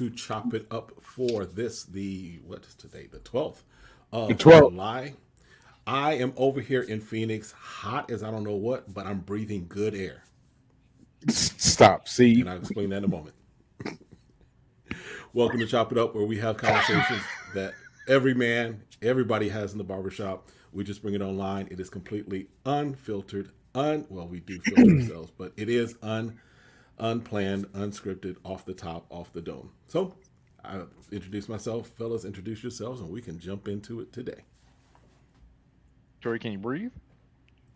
to chop it up for this the what is today the twelfth of The 12th. July. I am over here in Phoenix, hot as I don't know what, but I'm breathing good air, Stop. See, and I'll explain that in a moment. Welcome to Chop It Up, where we have conversations that every man, everybody has in the barbershop. We just bring it online. It is completely unfiltered. Un well, we do filter ourselves, but it is un unplanned, unscripted, off the top, off the dome. So I introduce myself, fellas. Introduce yourselves, and we can jump into it today. Tori, can you breathe?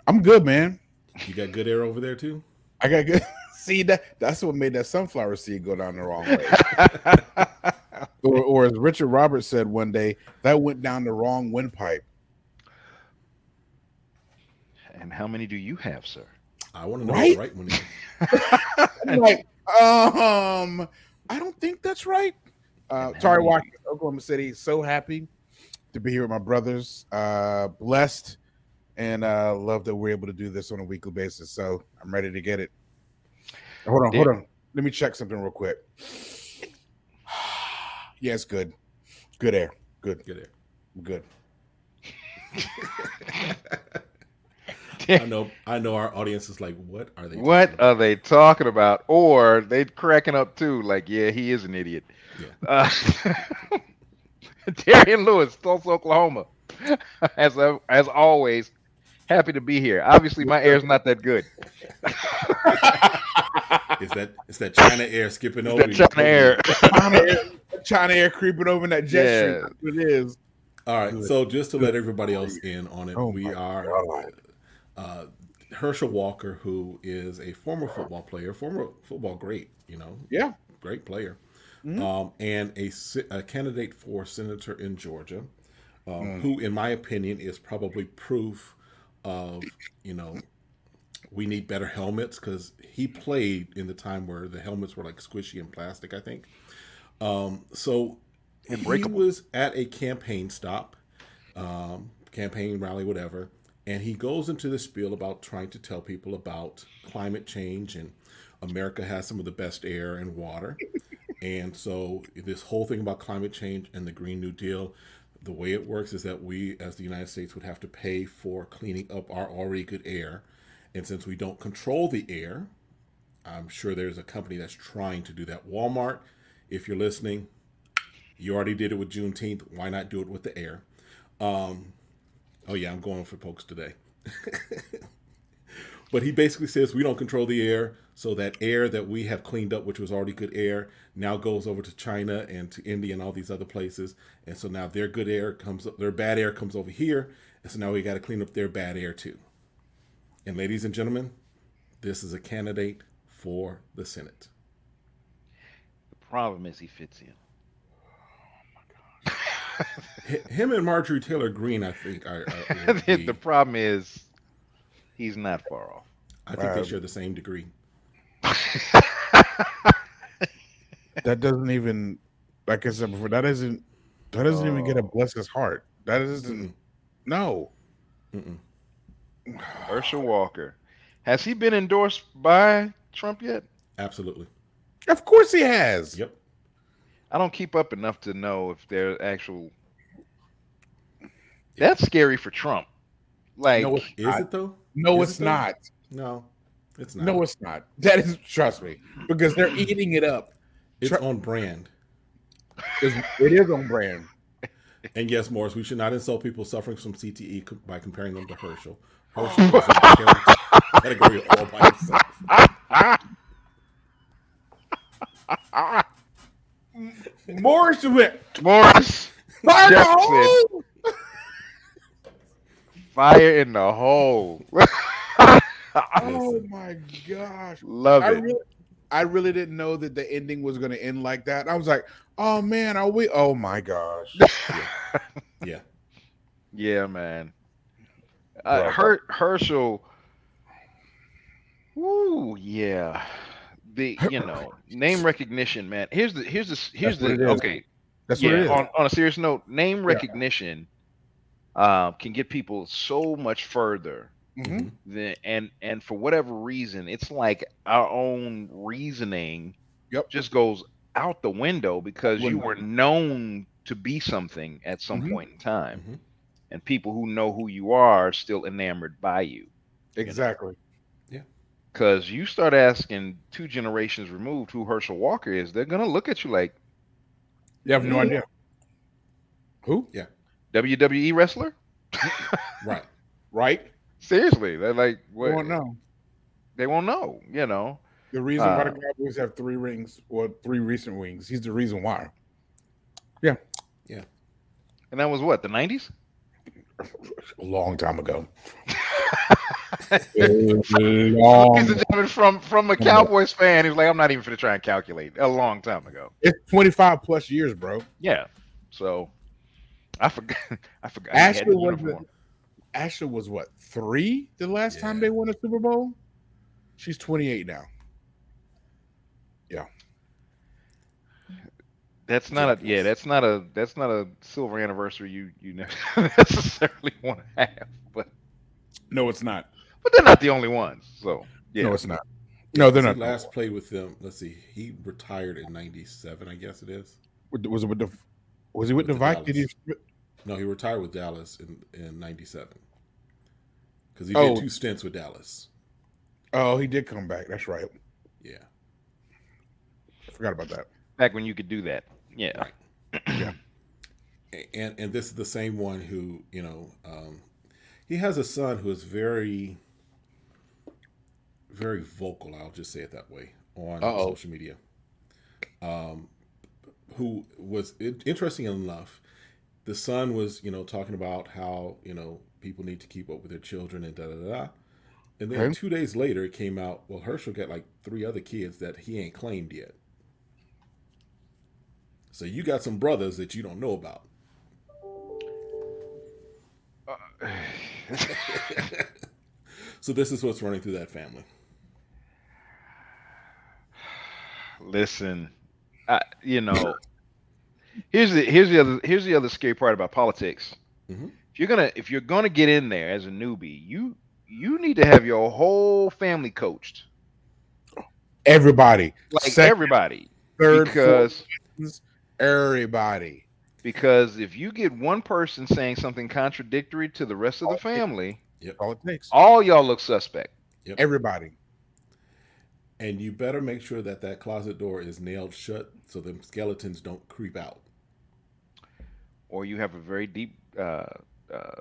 I'm good, man. You got good air over there too. I got good. See that? That's what made that sunflower seed go down the wrong way. or, or as Richard Roberts said one day, that went down the wrong windpipe. and how many do you have, sir? I want to know Right? the right one. Is. I'm like, um, I don't think that's right. Uh, And sorry, how Watkins, Oklahoma City. So happy to be here with my brothers. Uh, blessed and uh, love that we're able to do this on a weekly basis. So I'm ready to get it. Hold on, hold on. Let me check something real quick. yeah, it's good. Good air. Good. Good air. Good. I know. I know. Our audience is like, "What are they? What talking about?" are they talking about? Or they cracking up too, like, yeah, he is an idiot. Yeah. Uh, Darian Lewis, Tulsa, Oklahoma. As as always, happy to be here. Obviously, my air's not that good. Is that it's that China air skipping over? That? China air. China air, China air creeping over in that jet Yeah. stream. It is. All right. So just to let everybody else in on it, Oh we are God. Uh, Herschel Walker, who is a former football player, former football great, you know, Yeah. great player, Mhm. um, and a, a candidate for senator in Georgia, um, Mm. who, in my opinion, is probably proof of, you know, we need better helmets because he played in the time where the helmets were like squishy and plastic, I think. Um, so he was at a campaign stop, um, campaign rally, whatever, and he goes into this spiel about trying to tell people about climate change and America has some of the best air and water. and so this whole thing about climate change and the Green New Deal, the way it works is that we as the United States would have to pay for cleaning up our already good air. And since we don't control the air, I'm sure there's a company that's trying to do that. Walmart, if you're listening, you already did it with Juneteenth. Why not do it with the air? Um, oh yeah, I'm going for pokes today. but he basically says we don't control the air, so that air that we have cleaned up, which was already good air, now goes over to China and to India and all these other places, and so now their good air comes their bad air comes over here, and so now we got to clean up their bad air too. And ladies and gentlemen, this is a candidate for the Senate. The problem is he fits in. H- Him and Marjorie Taylor Greene, I think, are. are would be- the problem is he's not far off. I think they Um, share the same degree. That doesn't even, like I said before, that isn't, that doesn't even get a Oh. bless his heart. That isn't, Mm-mm, no. mm-mm. Herschel Walker. Has he been endorsed by Trump yet? Absolutely. Of course he has. Yep. I don't keep up enough to know if they're actual. That's scary for Trump. Like, No, it's Is not. it though? No, Is it's it not. No, it's not. No, it's not. That is, trust me, because they're eating it up. it's Tru- on brand. It's, it is on brand. And yes, Morris, we should not insult people suffering from CTE co- by comparing them to Herschel. Herschel is in a category all by himself. Morris went. Morris, Fire in the hole! fire in the hole. Oh my gosh! Love I it. really, I really didn't know that the ending was going to end like that. I was like, "Oh man, are we? Oh my gosh!" Yeah. Yeah, man. Uh. Her- Herschel. Woo, yeah. The you know name recognition, man. Here's the here's the here's That's the okay. That's what it yeah. is. On on a serious note, name recognition uh, can get people so much further Mhm. than and and for whatever reason, it's like our own reasoning Yep. just goes out the window because you were known to be something at some Mhm. point in time, Mhm. and people who know who you are are still enamored by you. Exactly. Because you start asking two generations removed who Herschel Walker is, they're gonna look at you like You have no idea. Who? Yeah. WWE wrestler. Right. Right? Seriously, they're like, We what? won't know. They won't know. You know. The reason why the Uh, Cowboys have three rings or three recent rings, he's the reason why. Yeah. Yeah. And that was what the nineties. A long time ago. Ladies and gentlemen, from from a Cowboys fan, he's like, I'm not even going to try and calculate. A long time ago. it's 25 plus years, bro. Yeah. So I forgot. I forgot. Ashley was uniform. Ashley was what three the last time they won a Super Bowl? She's 28 now. Yeah. That's not a yeah. That's not a that's not a silver anniversary you you necessarily want to have. But No, it's not. But they're not the only ones. So yeah. No, it's not. No, they're He not. last played with them. Let's see. He retired in '97, I guess it is. Was it with the? Was he with, With the the Vikings? He- No, he retired with Dallas in in '97 because he Oh. did two stints with Dallas. Oh, he did come back. That's right. Yeah. I forgot about that. Back when you could do that. Yeah. Right. A- and and this is the same one who you know um, he has a son who is very very vocal i'll just say it that way on Uh-oh. social media um, who was interesting enough the son was you know talking about how you know people need to keep up with their children and da da da and then Okay. two days later it came out well herschel got like three other kids that he ain't claimed yet so you got some brothers that you don't know about so this is what's running through that family. Listen, I, you know, here's the here's the other here's the other scary part about politics. Mhm. If you're gonna if you're gonna get in there as a newbie, you you need to have your whole family coached, Everybody, like Second, everybody, third, because fourth, everybody. because if you get one person saying something contradictory to the rest of the family, That's all it takes. all y'all look suspect. Everybody. And you better make sure that that closet door is nailed shut so the skeletons don't creep out. or you have a very deep uh, uh,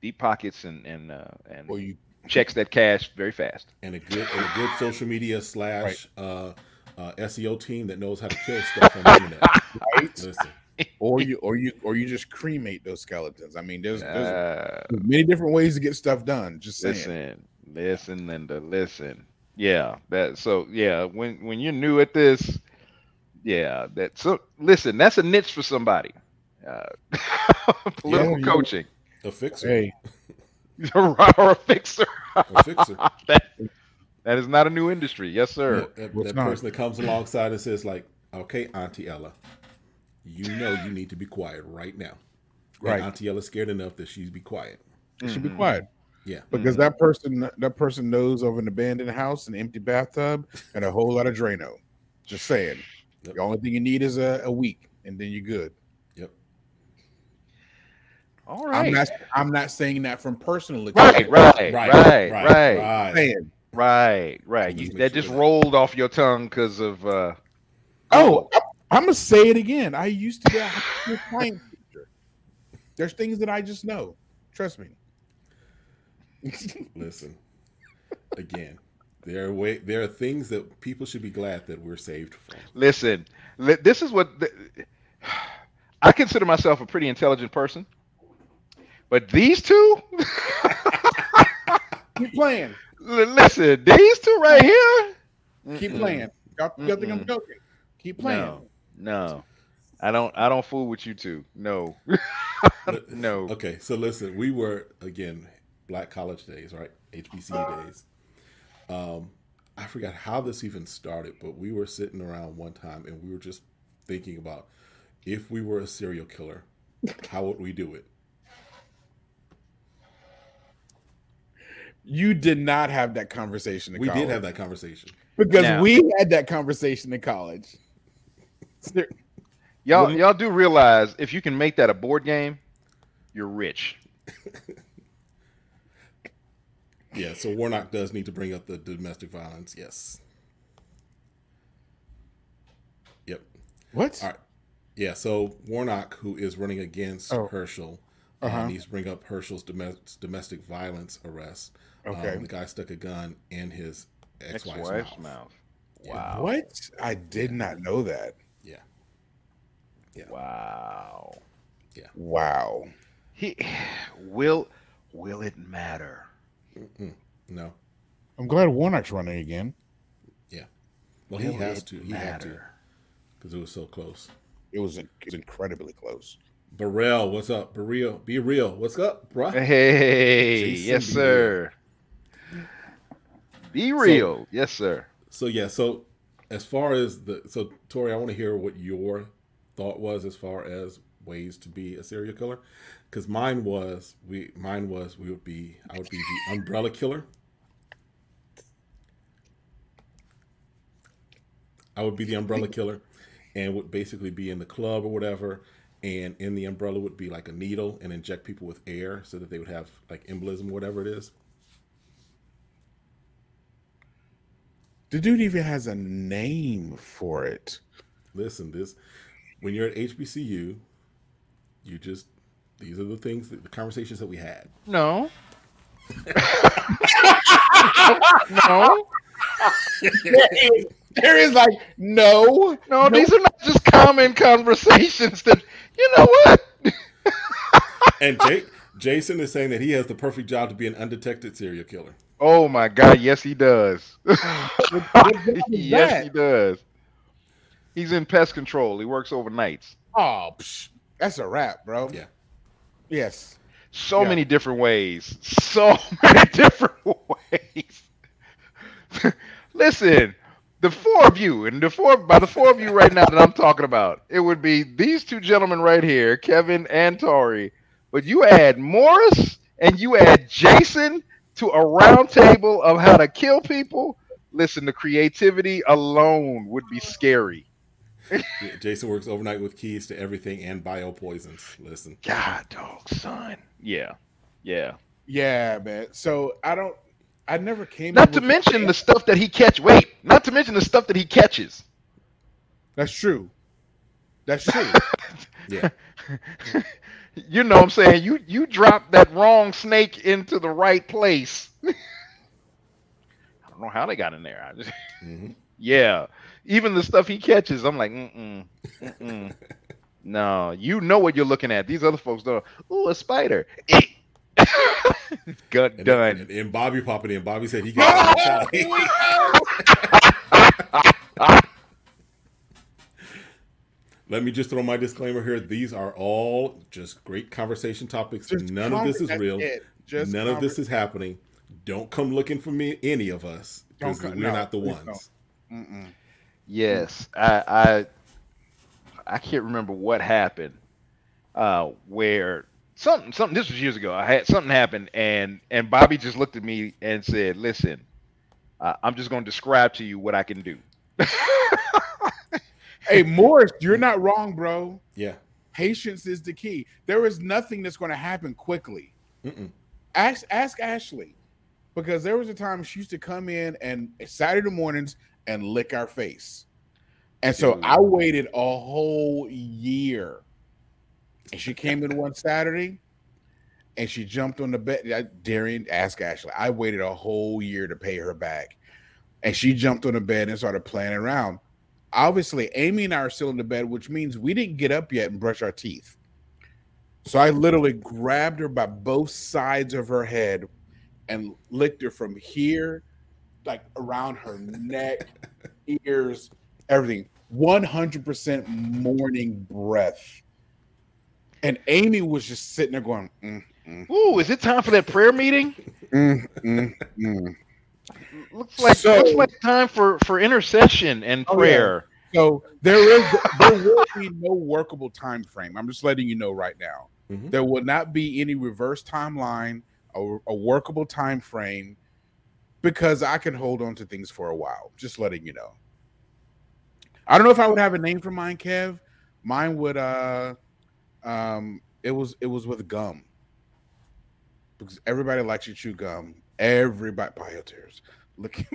deep pockets and and uh, and Or you checks that cash very fast. And a good and a good social media slash uh, uh, SEO team that knows how to kill stuff on the internet. right, Listen, or you or you or you just cremate those skeletons. I mean, there's, there's Uh, many different ways to get stuff done. Just saying. listen, listen, Linda, listen. Yeah, that so yeah. When when you're new at this, yeah, that so listen. That's a niche for somebody. Uh, political Yeah, coaching a fixer, Hey, or a fixer. a fixer. that, that is not a new industry. Yes, sir. that, that person that comes alongside and says like, "Okay, Auntie Ella, you know you need to be quiet right now." And Right. Auntie Ella's scared enough that she'd be quiet. She'd be quiet Yeah. because that person that person knows of an abandoned house, an empty bathtub, and a whole lot of Drano. Just saying. Yep. The only thing you need is a, a week, and then you're good. Yep. All right. I'm not. I'm not saying that from personal experience. right, right, right, right, I'm saying, right, right. You, that sure just that- rolled off your tongue because of uh oh, I'm gonna say it again. I used to be a high school science teacher. There's things that I just know. Trust me. Listen, again, there are way there are things that people should be glad that we're saved from. listen. This is what the, I consider myself a pretty intelligent person, but these two, Keep playing. listen, these two right here, Keep Mm-mm. playing. Y'all, y'all think I'm joking? Keep playing. No, no, I don't. I don't fool with you two. No, no. Okay, so listen, we were again black college days, right? HBCU days. Um, I forgot how this even started, but we were sitting around one time and we were just thinking about if we were a serial killer, how would we do it? You did not have that conversation. In We college. did have that conversation. because Now- we had that conversation in college. Y'all, y'all do realize if you can make that a board game, you're rich. Yeah, so Warnock does need to bring up the domestic violence. Yes. Yep. What? All right. Yeah, so Warnock, who is running against Oh. Herschel, Uh-huh. uh, needs to bring up Herschel's domestic domestic violence arrest. Okay. Um, the guy stuck a gun in his ex-wife's, Ex-wife's mouth. mouth. Yeah. Wow. What? I did not know that. Yeah. Yeah. Wow. Yeah. Wow. He will will it matter? Mm-mm. No. I'm glad Warnock's running again. Yeah. Well, he Will has to. He had to because it was so close. It was, it was incredibly close. Burrell, what's up? Be real. Be real. What's up, bro? Hey, Jason, yes, sir. Be real, yes, sir. So yeah, so as far as the so Tori, I want to hear what your thought was as far as ways to be a serial killer, because mine was we mine was we would be I would be the umbrella killer. I would be the umbrella killer, and would basically be in the club or whatever, and in the umbrella would be like a needle and inject people with air so that they would have like embolism, whatever it is. The dude even has a name for it. listen this when you're at hbcu you just these are the things that the conversations that we had No. no, there is like no. no, these are not just common conversations that you know what? and Jake, jason is saying that he has the perfect job to be an undetected serial killer Oh my god, yes he does. What job is yes, he does. He's in pest control. He works overnights. Oh, psh, that's a wrap, bro. Yeah. Yes. So Yeah. many different ways. So many different ways. Listen, the four of you, and the four by the four of you right now that I'm talking about, it would be these two gentlemen right here, Kevin and Tori. But you add Morris and you add Jason to a round table of how to kill people. Listen, the creativity alone would be scary. Yeah, jason works overnight with keys to everything and biopoisons listen God, dog, son. Yeah, yeah. Yeah, man. So I don't. I never came. Not to mention the stuff that he catch. Wait, not to mention the stuff that he catches. That's true. That's true. yeah you know what I'm saying? You you drop that wrong snake into the right place. I don't know how they got in there. I just, hmm yeah. Even the stuff he catches, I'm like, mm-mm, mm-mm. no, you know what you're looking at. These other folks don't. Ooh, a spider. Gut and, done. and, and bobby popping in bobby said he got immortality. Oh, Let me just throw my disclaimer here. These are all just great conversation topics. Just None of this is real. Just None of this is happening. Don't come looking for me, any of us, because we're no, not the ones. Yes, I I I can't remember what happened. Uh, where something something this was years ago. I had something happen, and and Bobby just looked at me and said, "Listen, uh, I'm just going to describe to you what I can do." Hey, Morris, you're not wrong, bro. Yeah. Patience is the key. There is nothing that's going to happen quickly. Mm-mm. Ask ask Ashley, because there was a time she used to come in and Saturday mornings and lick our face, and so Dude. I waited a whole year, and she came in one Saturday, and she jumped on the bed. I- Darian, ask Ashley. I waited a whole year to pay her back, and she jumped on the bed and started playing around. Obviously, Amy and I are still in the bed, which means we didn't get up yet and brush our teeth. So I literally grabbed her by both sides of her head and licked her from here, like around her neck, ears, everything. 100% morning breath. And Amy was just sitting there going, mm, mm, Ooh, is it time for that prayer meeting? mm, mm, mm. Looks like So- looks like time for for intercession and Oh, yeah. prayer. So there is there will be no workable time frame. I'm just letting you know right now. Mhm. There will not be any reverse timeline or a workable time frame because I can hold on to things for a while. Just letting you know. I don't know if I would have a name for mine, Kev. Mine would uh um it was it was with gum. Because everybody likes to chew gum. Everybody biotears. Look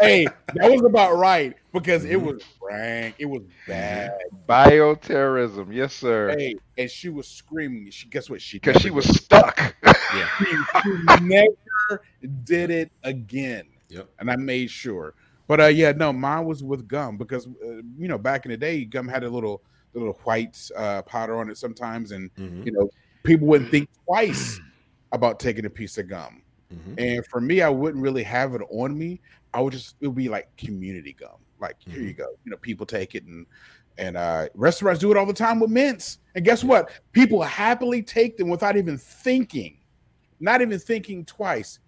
hey, that was about right because it was rank, it was bad. Bioterrorism, yes, sir. Hey, and she was screaming. She guess what? She Because she was stuck. Yeah. she never did it again. Yep. And I made sure. But uh, yeah, no, mine was with gum because uh, you know back in the day, gum had a little little white uh, powder on it sometimes, and Mhm. you know people wouldn't think twice about taking a piece of gum. Mhm. And for me, I wouldn't really have it on me. I would just it would be like community gum. Like here you go. You know, people take it and and uh restaurants do it all the time with mints. And guess what? People happily take them without even thinking, not even thinking twice.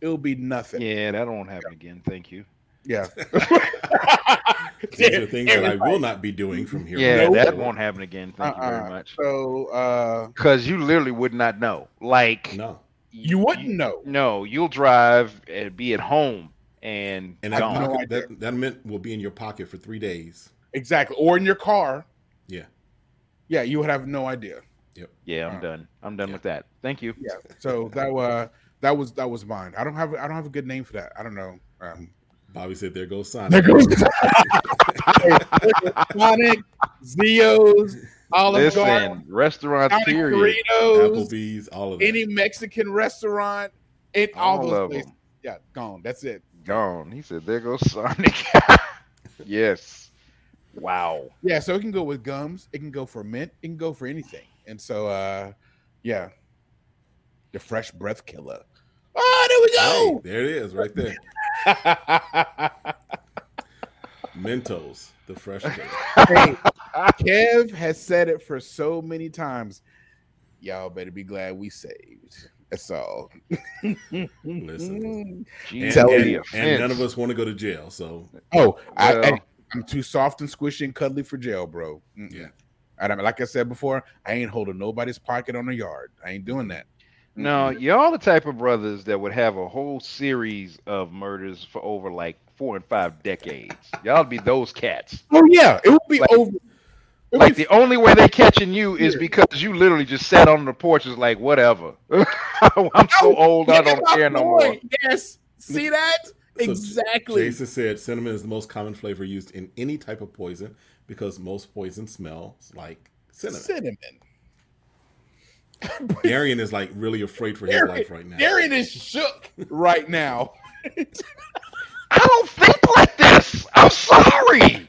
It'll be nothing. yeah, that won't happen again. Thank you. Yeah. These are things that I will not be doing from here. Yeah, on that won't happen again. Thank you very Uh-uh. much. So uh Because you literally would not know. Like No. you wouldn't know. No, you'll drive and be at home and, And that, gone. no pocket, idea. that, that mint will be in your pocket for three days. Exactly. Or in your car. Yeah. Yeah, you would have no idea. Yeah, I'm Uh, done. I'm done yeah. with that. Thank you. Yeah. So that uh that was that was mine. I don't have I don't have a good name for that. I don't know. Um Bobby said, "There goes Sonic." There goes Sonic, Zio's, Olive Garden, Listen, restaurants, Sonic period. Doritos, Applebee's, all of that. any Mexican restaurant, and all, All those of places. them Yeah, gone. That's it. gone. He said, "There goes Sonic." yes. Wow. Yeah, so it can go with gums. It can go for mint. It can go for anything. And so, uh yeah, the fresh breath killer. Oh, there we go. Hey, there it is, right there. Mentos, the fresh killer. hey, Kev has said it for so many times. Y'all better be glad we saved. That's all. Listen. And, and- and none of us want to go to jail, so Oh, I, Well- I, am too soft and squishy and cuddly for jail, bro. Mm-mm. Yeah. And I mean, like I said before, I ain't holding nobody's pocket on the yard. I ain't doing that. No, y'all the type of brothers that would have a whole series of murders for over like four and five decades. Y'all be those cats. Oh yeah, it would be Like- over. It would Like be the only way they catching you is because you literally just sat on the porch is like whatever. I'm so oh, old I don't care no more. Yes, see that So exactly. Jason said cinnamon is the most common flavor used in any type of poison because most poison smells like cinnamon. Cinnamon. Darian is like really afraid for his life right now. Darian is shook right now. I don't think like this. I'm sorry.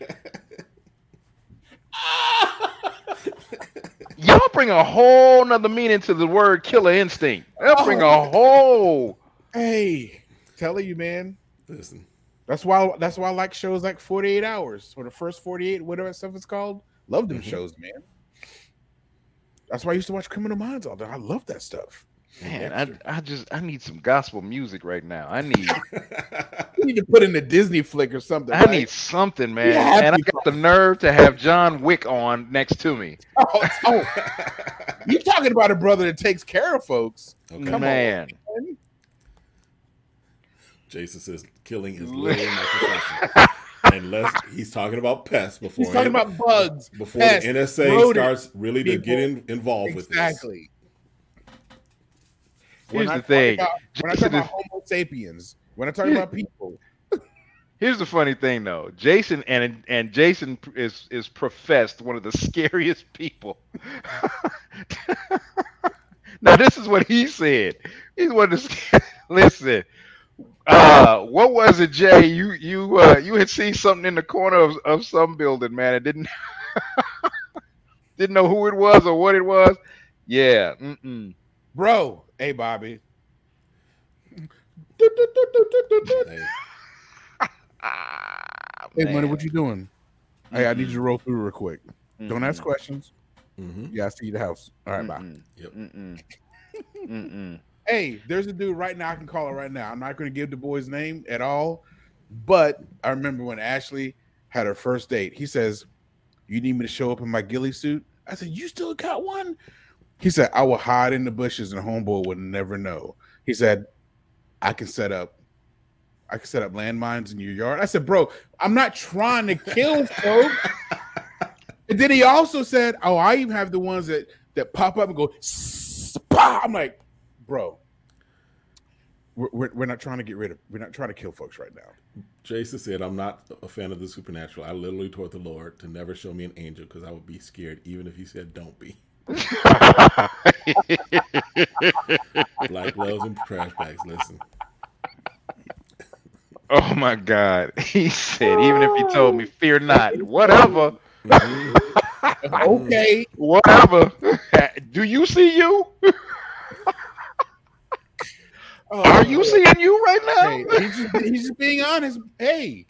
Y'all bring a whole nother meaning to the word killer instinct. Y'all bring a oh. whole Hey, telling you, man. Listen, That's why. That's why I like shows like Forty Eight Hours or the first Forty Eight, whatever that stuff is called. Love them Mhm. shows, man. That's why I used to watch Criminal Minds all day. I love that stuff. man. I, I just I need some gospel music right now. I need You need to put in a Disney flick or something. I right? need something, man. Yeah, and I got the nerve to have John Wick on next to me. Oh, oh, you talking about a brother that takes care of folks? okay. Come on. Man. Jason says killing is literally my profession. Unless he's talking about pests before He's talking him- about bugs. before pests, the NSA rodents, starts really to get in, involved with this. Exactly. Here's When I the talk thing. about- when I talk Jason about Homo sapiens, when I talk about people, Here's the funny thing, though. Jason and and Jason is is professed one of the scariest people. now, this is what he said. He's one of the. sc- Listen, uh, what was it, Jay? You you uh, you had seen something in the corner of, of some building, man. It didn't didn't know who it was or what it was. Yeah. Mm-mm. bro. Hey, Bobby. Hey, Ah, Hey, money, what you doing? Hey, I need you to roll through real quick. Don't ask questions. mhm. Yeah, I see the house. All right, bye. Mm-mm. Yep. Hey, there's a dude right now. I can call it right now. I'm not going to give the boy's name at all, but I remember when Ashley had her first date. He says, "You need me to show up in my ghillie suit?" I said, "You still got one?" He said, "I will hide in the bushes and homeboy would never know." He said, "I can set up. I can set up landmines in your yard. I said, bro, I'm not trying to kill folks. and then he also said, oh, I even have the ones that that pop up and go. Spa! I'm like, bro, we're, we're, we're not trying to get rid of. We're not trying to kill folks right now. Jason said, I'm not a fan of the supernatural. I literally told the Lord to never show me an angel because I would be scared, even if he said, don't be. Black gloves and trash bags. Listen. Oh my God. He said, even if you told me, fear not, whatever, Mhm. Okay, whatever. Do you see you? Are you seeing you right Hey, now? he's just, he's just being honest. Hey,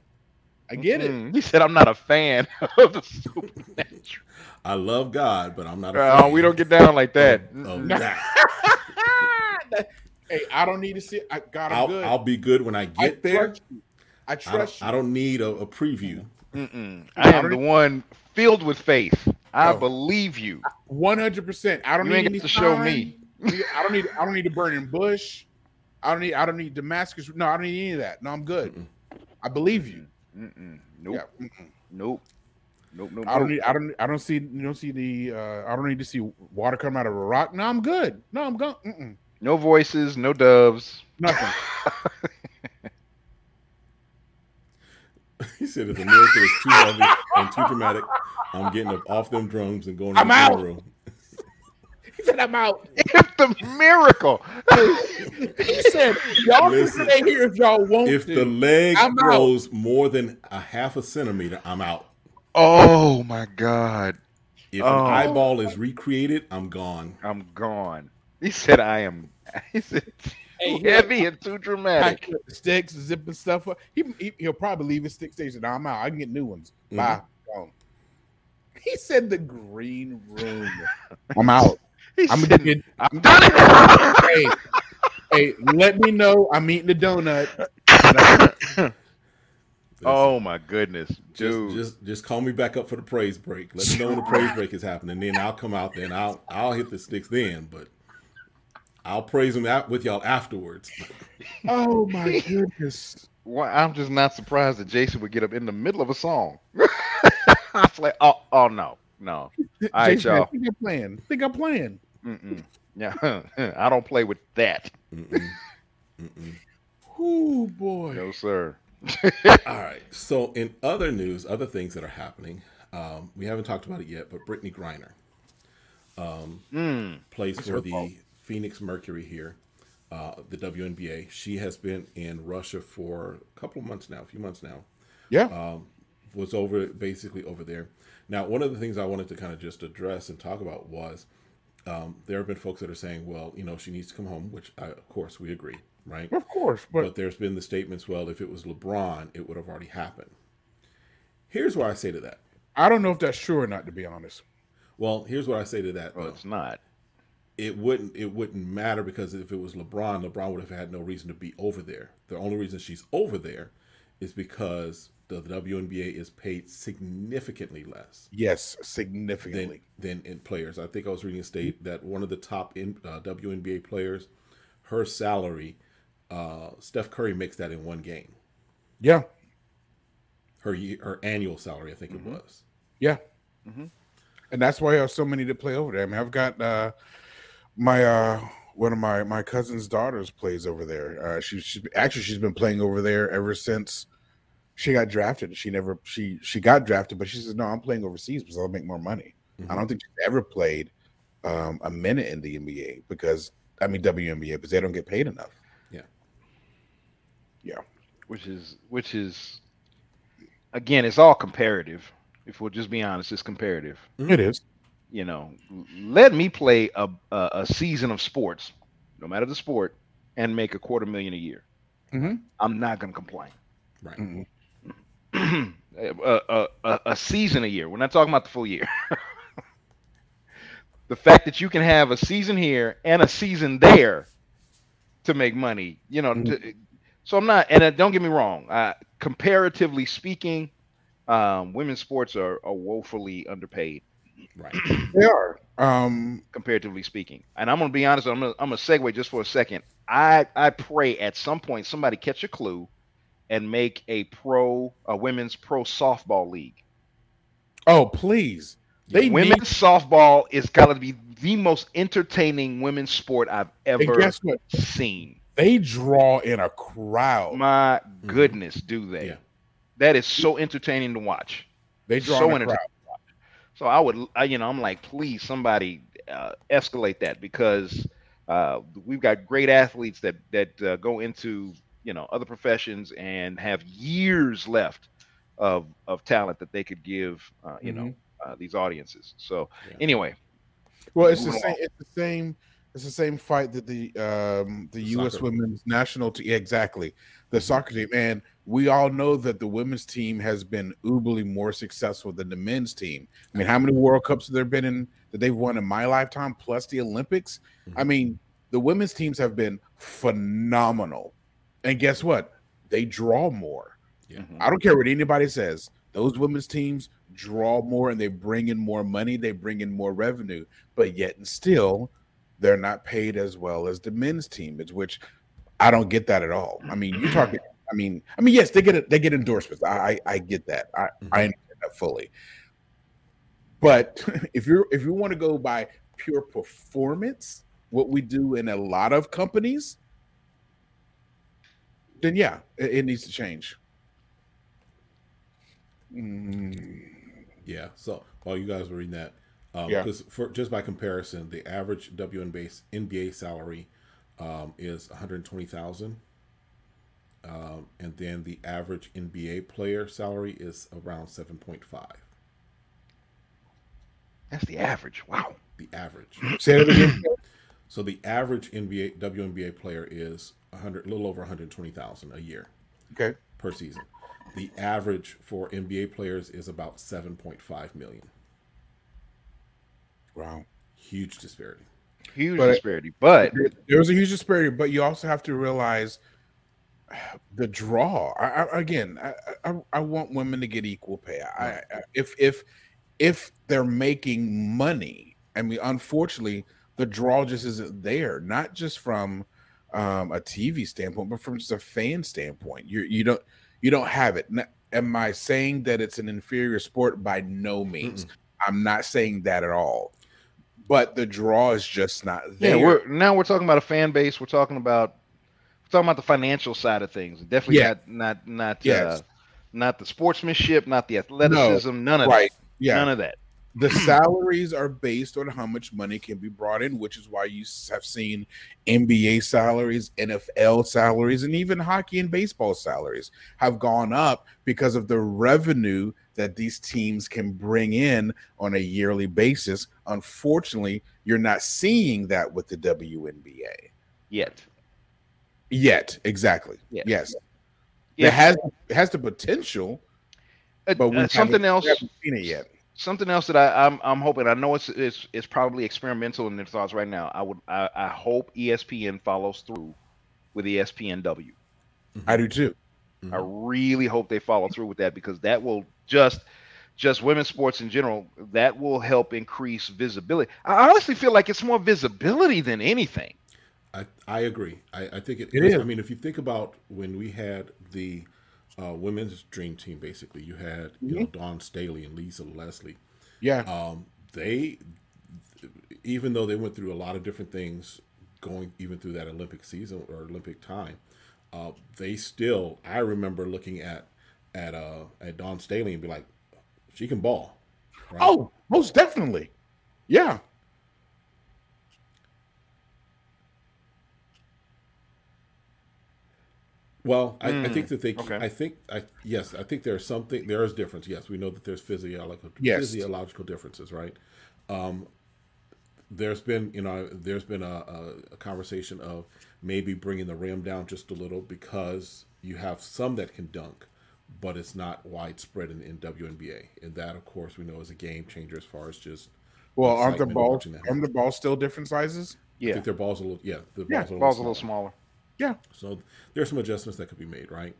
I get it. Mm, He said, I'm not a fan of the supernatural. I love God, but I'm not a Uh, fan we don't get down like that. of, of that. hey, I don't need to see. I got it I'll, good. I'll be good when I I get there. trust you. I I don't, trust I you. don't need a, a preview. Mm-mm. I am the one filled with faith. I Oh. believe you. One hundred percent. I don't You need ain't any got to show me. I don't need. I don't need a burning bush. I don't need. I don't need Damascus. No, I don't need any of that. No, I'm good. Mm-mm. I believe you. Mm-mm. Nope. Yeah. Nope. Nope. Nope. I don't need. I don't. I don't see. You don't see the. Uh, I don't need to see water come out of a rock. No, I'm good. No, I'm good. Mm-mm. No voices, no doves. Nothing. He said if the miracle is too heavy and too dramatic, I'm getting up off them drums and going to I'm the out. room. He said, "I'm out." if the miracle. He said, "Y'all can stay here if y'all want If to." the leg I'm out. grows more than a half a centimeter, I'm out. oh my God. If Oh. an eyeball is recreated, I'm gone. I'm gone. He said I am he said Hey, too heavy and too dramatic. sticks, zipping stuff up. He, he he'll probably leave his stick station. I'm out. I can get new ones. Mhm. Bye. Gone. He said the green room. I'm out. He I'm said, gonna get. I'm done it. Hey, hey, let me know. I'm eating the donut. oh my goodness, Just, dude. just, just call me back up for the praise break. Let me know when the praise break is happening. Then I'll come out. Then I'll, I'll hit the sticks then. But I'll praise them out with y'all afterwards. Oh my goodness. Why, I'm just not surprised that Jason would get up in the middle of a song. I was like, oh, oh no, no. All right, Jason, I y'all. think I'm playing. I think I'm playing. Mm-mm. Yeah, I don't play with that. Mm-mm. Mm-mm. Oh boy. No, sir. All right. So, in other news, other things that are happening, um, we haven't talked about it yet, but Brittney Griner Mm. plays That's for the fault. Phoenix Mercury here, uh, the WNBA. She has been in Russia for a couple of months now, a few months now. Yeah. um, was over basically over there. Now, one of the things I wanted to kind of just address and talk about was um, there have been folks that are saying, well, you know, she needs to come home, which I, of course we agree, right? of course, but, But there's been the statements, well, if it was LeBron, it would have already happened. Here's what I say to that. I don't know if that's true or not. To be honest. Well, here's what I say to that. Well, though. it's not. It wouldn't it wouldn't matter because if it was LeBron, LeBron would have had no reason to be over there. The only reason she's over there is because the WNBA is paid significantly less. Yes, significantly. than in players. I think I was reading a state that one of the top in, uh, WNBA players, her salary, uh, Steph Curry makes that in one game. Yeah. Her her annual salary, I think it was. Yeah. Mhm. And that's why I have so many to play over there. I mean, I've got uh, my uh, one of my my cousin's daughters plays over there. Uh, she, she's actually she's been playing over there ever since she got drafted. She never she she got drafted, but she says no, I'm playing overseas because I'll make more money. I don't think she's ever played um, a minute in the NBA because I mean WNBA because they don't get paid enough. Yeah, yeah. Which is which is again it's all comparative if we'll just be honest it's comparative It is. you know let me play a, a, a season of sports no matter the sport and make a quarter million a year Mhm. i'm not going to complain Right. Mm-mm. a, a, a, a season a year we're not talking about the full year the fact that you can have a season here and a season there to make money you know Mhm. to, so i'm not and uh, don't get me wrong uh, comparatively speaking um, women's sports are, are woefully underpaid Right. They are. Um, comparatively speaking and i'm going to be honest i'm going to I'm gonna segue just for a second i i pray at some point somebody catch a clue and make a pro, a women's pro softball league. Oh, please. They women's need, softball is got to be the most entertaining women's sport I've ever guess what? seen. They draw in a crowd. My goodness, do they? Yeah. That is so entertaining to watch. They draw so in a entertaining. crowd. So I would, I, you know, I'm like, please, somebody uh, escalate that because uh, we've got great athletes that that uh, go into you know other professions and have years left of of talent that they could give, uh, you know, uh, these audiences. So Yeah. anyway, Well, it's the Moving same. on. It's the same. It's the same fight that the um the The U.S. soccer. women's national team exactly the soccer team, and we all know that the women's team has been uberly more successful than the men's team. I mean, how many World Cups have there been in that they've won in my lifetime, plus the Olympics? I mean, the women's teams have been phenomenal, and guess what? They draw more. Yeah. Mhm. I don't care what anybody says. Those women's teams draw more and they bring in more money, they bring in more revenue, but yet and still they're not paid as well as the men's team, is which I don't get that at all. I mean, you're talking I mean, I mean, yes, they get it, they get endorsements. I I, I get that. I, I understand that fully. But if you're if you want to go by pure performance, what we do in a lot of companies, then yeah, it, it needs to change. Mm, Yeah. So while you guys were reading that, um, Yeah. for just by comparison, the average WNBA NBA salary um, is one hundred twenty thousand, um, and then the average NBA player salary is around seven point five. that's the average. Wow. The average. Say it again. So the average NBA WNBA player is a hundred, a little over one hundred twenty thousand a year okay. per season. The average for NBA players is about seven point five million. Wow. Huge disparity. Huge But- disparity, but There- There's a huge disparity, but you also have to realize the draw. I, I, again, I, I, I want women to get equal pay. I, I, if if if they're making money, I mean, unfortunately, the draw just isn't there. Not just from um, a TV standpoint, but from just a fan standpoint. You you don't you don't have it. N- Am I saying that it's an inferior sport? By no means. I'm not saying that at all. But the draw is just not yeah, there. we're now we're talking about a fan base. We're talking about we're talking about the financial side of things. Definitely Yeah. not not not uh, not the sportsmanship, not the athleticism, none of right. that. Yeah. None of that. The salaries are based on how much money can be brought in, which is why you have seen NBA salaries, NFL salaries, and even hockey and baseball salaries have gone up because of the revenue that these teams can bring in on a yearly basis. Unfortunately, you're not seeing that with the WNBA Yet. yet. Exactly. Yeah. Yes. Yeah. It has it has the potential, Uh, but uh, something else we haven't seen it yet. Something else that I, I'm I'm hoping. I know it's it's it's probably experimental in their thoughts right now. I would I, I hope ESPN follows through with ESPNW. Mm-hmm. I do too. I really hope they follow through with that because that will just just women's sports in general that will help increase visibility. I honestly feel like it's more visibility than anything. I, I agree. I, I think it, It is. is. I mean, if you think about when we had the uh, women's dream team, basically, you had you know Dawn Staley and Lisa Leslie. Yeah. Um, they, even though they went through a lot of different things, going even through that Olympic season or Olympic time, uh, they still. I remember looking at at uh, at Dawn Staley and be like, she can ball. Right? Oh, most definitely. Yeah. Well, I, I Mm, think that they. okay. I think. I yes. I think there's something. There is difference. Yes, we know that there's physiological Yes. physiological differences, right? Um, there's been you know there's been a, a, a conversation of maybe bringing the rim down just a little because you have some that can dunk, but it's not widespread in, in WNBA, and that of course we know is a game changer as far as just. Well, aren't the excitement of balls aren't the balls still different sizes? Yeah, I think their balls a little. Yeah, the Yeah, balls are a ball's a little little smaller. Smaller. Yeah, So there's some adjustments that could be made, right?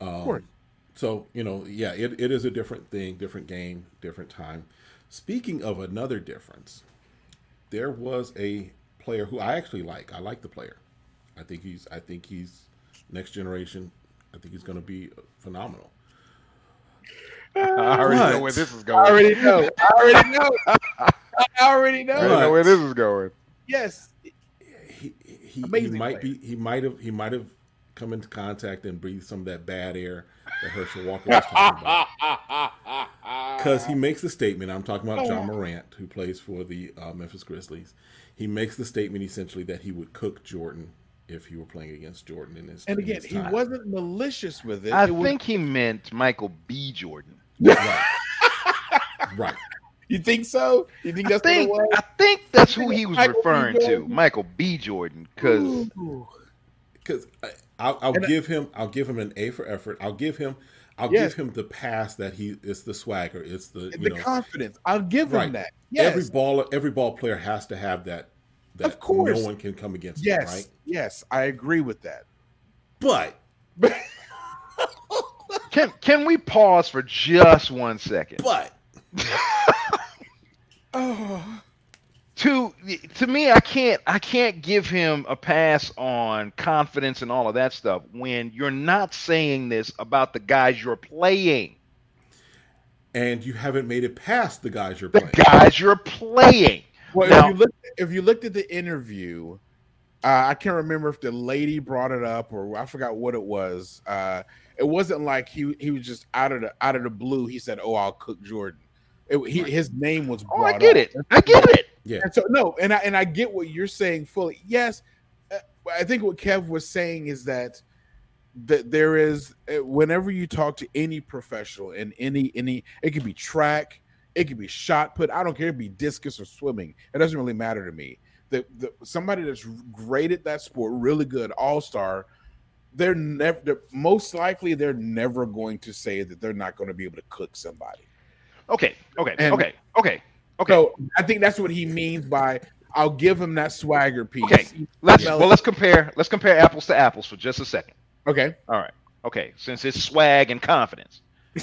Um, course. So you know, yeah, it, it is a different thing, different game, different time. Speaking of another difference, there was a player who I actually like. I like the player. I think he's I think he's next generation I think he's going to be phenomenal. I already know where this is going. I going. already know. I already know. I already know. I already know where this is going. Yes. He he, he might player. be he might have he might have come into contact and breathed some of that bad air that Herschel Walker was talking about. Because he makes the statement, I'm talking about Ja Morant, who plays for the uh, Memphis Grizzlies. He makes the statement essentially that he would cook Jordan if he were playing against Jordan in his. and in again, his he time. wasn't malicious with it. I It was- think he meant Michael B. Jordan. right. right. You think so? You think I think, what it? I think that's who he was Michael referring to, Michael B. Jordan. Because Because I'll, I'll And I- give him I'll give him an A for effort. I'll give him I'll Yes. give him the pass that he it's the swagger. It's the you the know confidence. I'll give him that. Yes. every ball every ball player has to have that. That Of course. no one can come against. yes. Him, right? Yes. I agree with that. But can can we pause for just one second? but Oh. to to me, I can't I can't give him a pass on confidence and all of that stuff when you're not saying this about the guys you're playing. and you haven't made it past the guys you're The playing. guys you're playing. Well, Now- if you look, if you looked at the interview, uh, I can't remember if the lady brought it up or I forgot what it was. Uh, it wasn't like he he was just out of the out of the blue. He said, "Oh, I'll cook Jordan." It, he, His name was. Oh, I get up. it. I get it. Yeah. And so no, and I and I get what you're saying fully. Yes, uh, I think what Kev was saying is that that there is uh, whenever you talk to any professional in any any it could be track, it could be shot put. I don't care. It be discus or swimming. It doesn't really matter to me. The, the somebody that's great at that sport, really good, all star. They're never. They're, most likely, they're never going to say that they're not going to be able to cook somebody. Okay. Okay. And- okay. Okay. Okay. So I think that's what he means by I'll give him that swagger piece. Okay. Let's well let's compare let's compare apples to apples for just a second. Okay. All right. Okay. Since it's swag and confidence.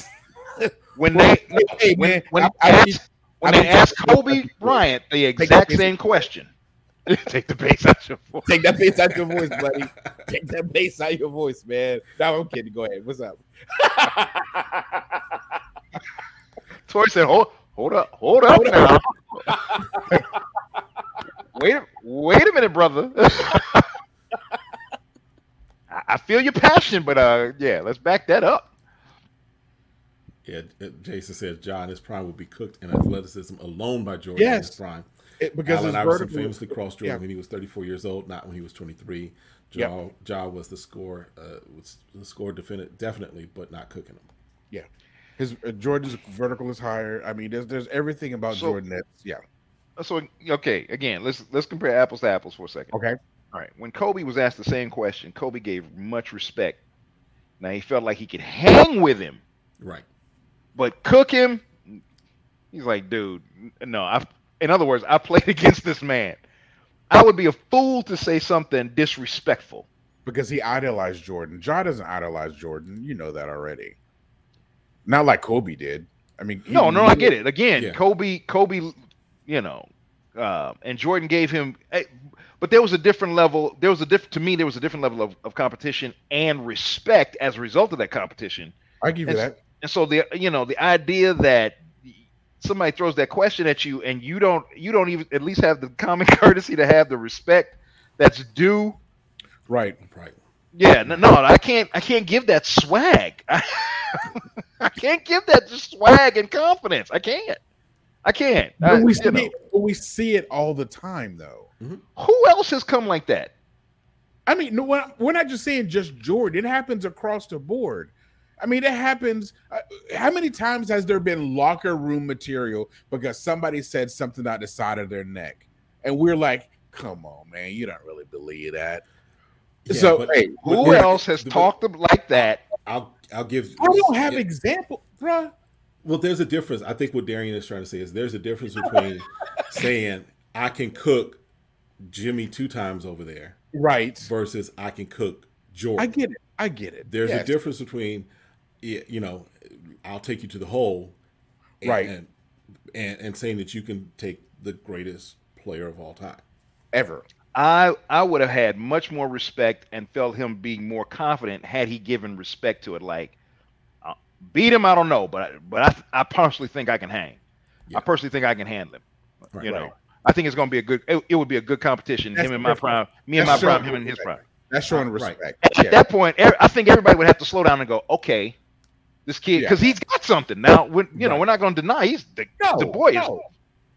When Well, they no, hey, when, man, when, I- I ask- need- when I they ask Kobe Bryant the exact same question. Take the bass out your voice. Take that bass out your voice, buddy. Take that bass out your voice, man. No, I'm kidding. Go ahead. What's up? Tori said, "Hold, hold up, hold up now. wait, a- wait a minute, brother. I- I feel your passion, but uh, yeah, let's back that up. Yeah, Jason says John his prime would be cooked in athleticism alone by Jordan in his Yes. prime. It- because Allen it's Iverson vertical. famously crossed Jordan yeah. when he was 34 years old, not when he was 23. Yep. Ja, ja was the score, uh, was the score definite, definitely, but not cooking him. His uh, Jordan's vertical is higher. I mean, there's there's everything about So- Jordan that's yeah. So okay, again, let's let's compare apples to apples for a second. Okay. All right. When Kobe was asked the same question, Kobe gave much respect. Now he felt like he could hang with him, Right. but cook him. He's like, dude, no. I, in other words, I played against this man. I would be a fool to say something disrespectful. Because he idolized Jordan. Ja doesn't idolize Jordan. You know that already. Not like Kobe did. I mean, he- No, no, I get it. Again, Yeah. Kobe, Kobe, you know, uh, and Jordan gave him, eh, but there was a different level. There was a different to me. There was a different level of, of competition and respect as a result of that competition. I give you that. And so the you know the idea that somebody throws that question at you and you don't you don't even at least have the common courtesy to have the respect that's due. Right. Right. Yeah, no, no, I can't. I can't give that swag. I can't give that just swag and confidence. I can't. I can't. I- But we, you see know. it, we see it all the time, though. Who else has come like that? I mean, no, we're not- we're not just saying just Jordan. It happens across the board. I mean, it happens. Uh, how many times has there been locker room material because somebody said something out the side of their neck, and we're like, "Come on, man, you don't really believe that." Yeah, so, but- hey, Who but- else has but- talked like that? I'll I'll give. I don't have yeah, example, bruh. Well, there's a difference. I think what Darian is trying to say is there's a difference between saying I can cook Jimmy two times over there Right. versus I can cook Jordan. I get it. I get it. There's Yes. a difference between, you know, I'll take you to the hole, and, Right. and, and and saying that you can take the greatest player of all time. ever. I I would have had much more respect and felt him being more confident had he given respect to it. Like uh, beat him, I don't know, but I, but I I personally think I can hang. Yeah. I personally think I can handle him. Right. you know, Right. I think it's going to be a good. It, it would be a good competition. That's him in my prime, me in my That's prime, him in his prime. That's showing Right. respect. At Yeah. that point, er- I think everybody would have to slow down and go, okay, this kid, Yeah. because he's got something now. When, you know, we're not going to deny he's the, No, the boy is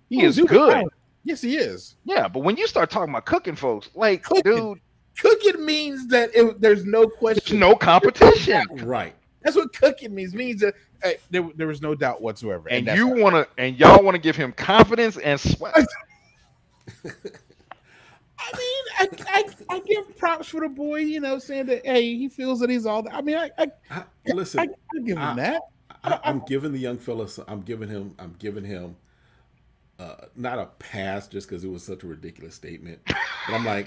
he Oh, is good. talented. Yes, he is. Yeah, but when you start talking about cooking, folks, like, Cooking. dude, Cooking means that it, there's no there's question. no competition. Right. That's what cooking means. Means that hey, there, there was no doubt whatsoever. and that's you want to, and y'all want to give him confidence and sweat. I mean, I, I, I give props for the boy. You know, saying that hey, he feels that he's all. That. I mean, I, I, I, listen, I, I give him I- that. I, I'm giving the young fella. some- I'm giving him. I'm giving him. Uh, not a pass just because it was such a ridiculous statement, but I'm like,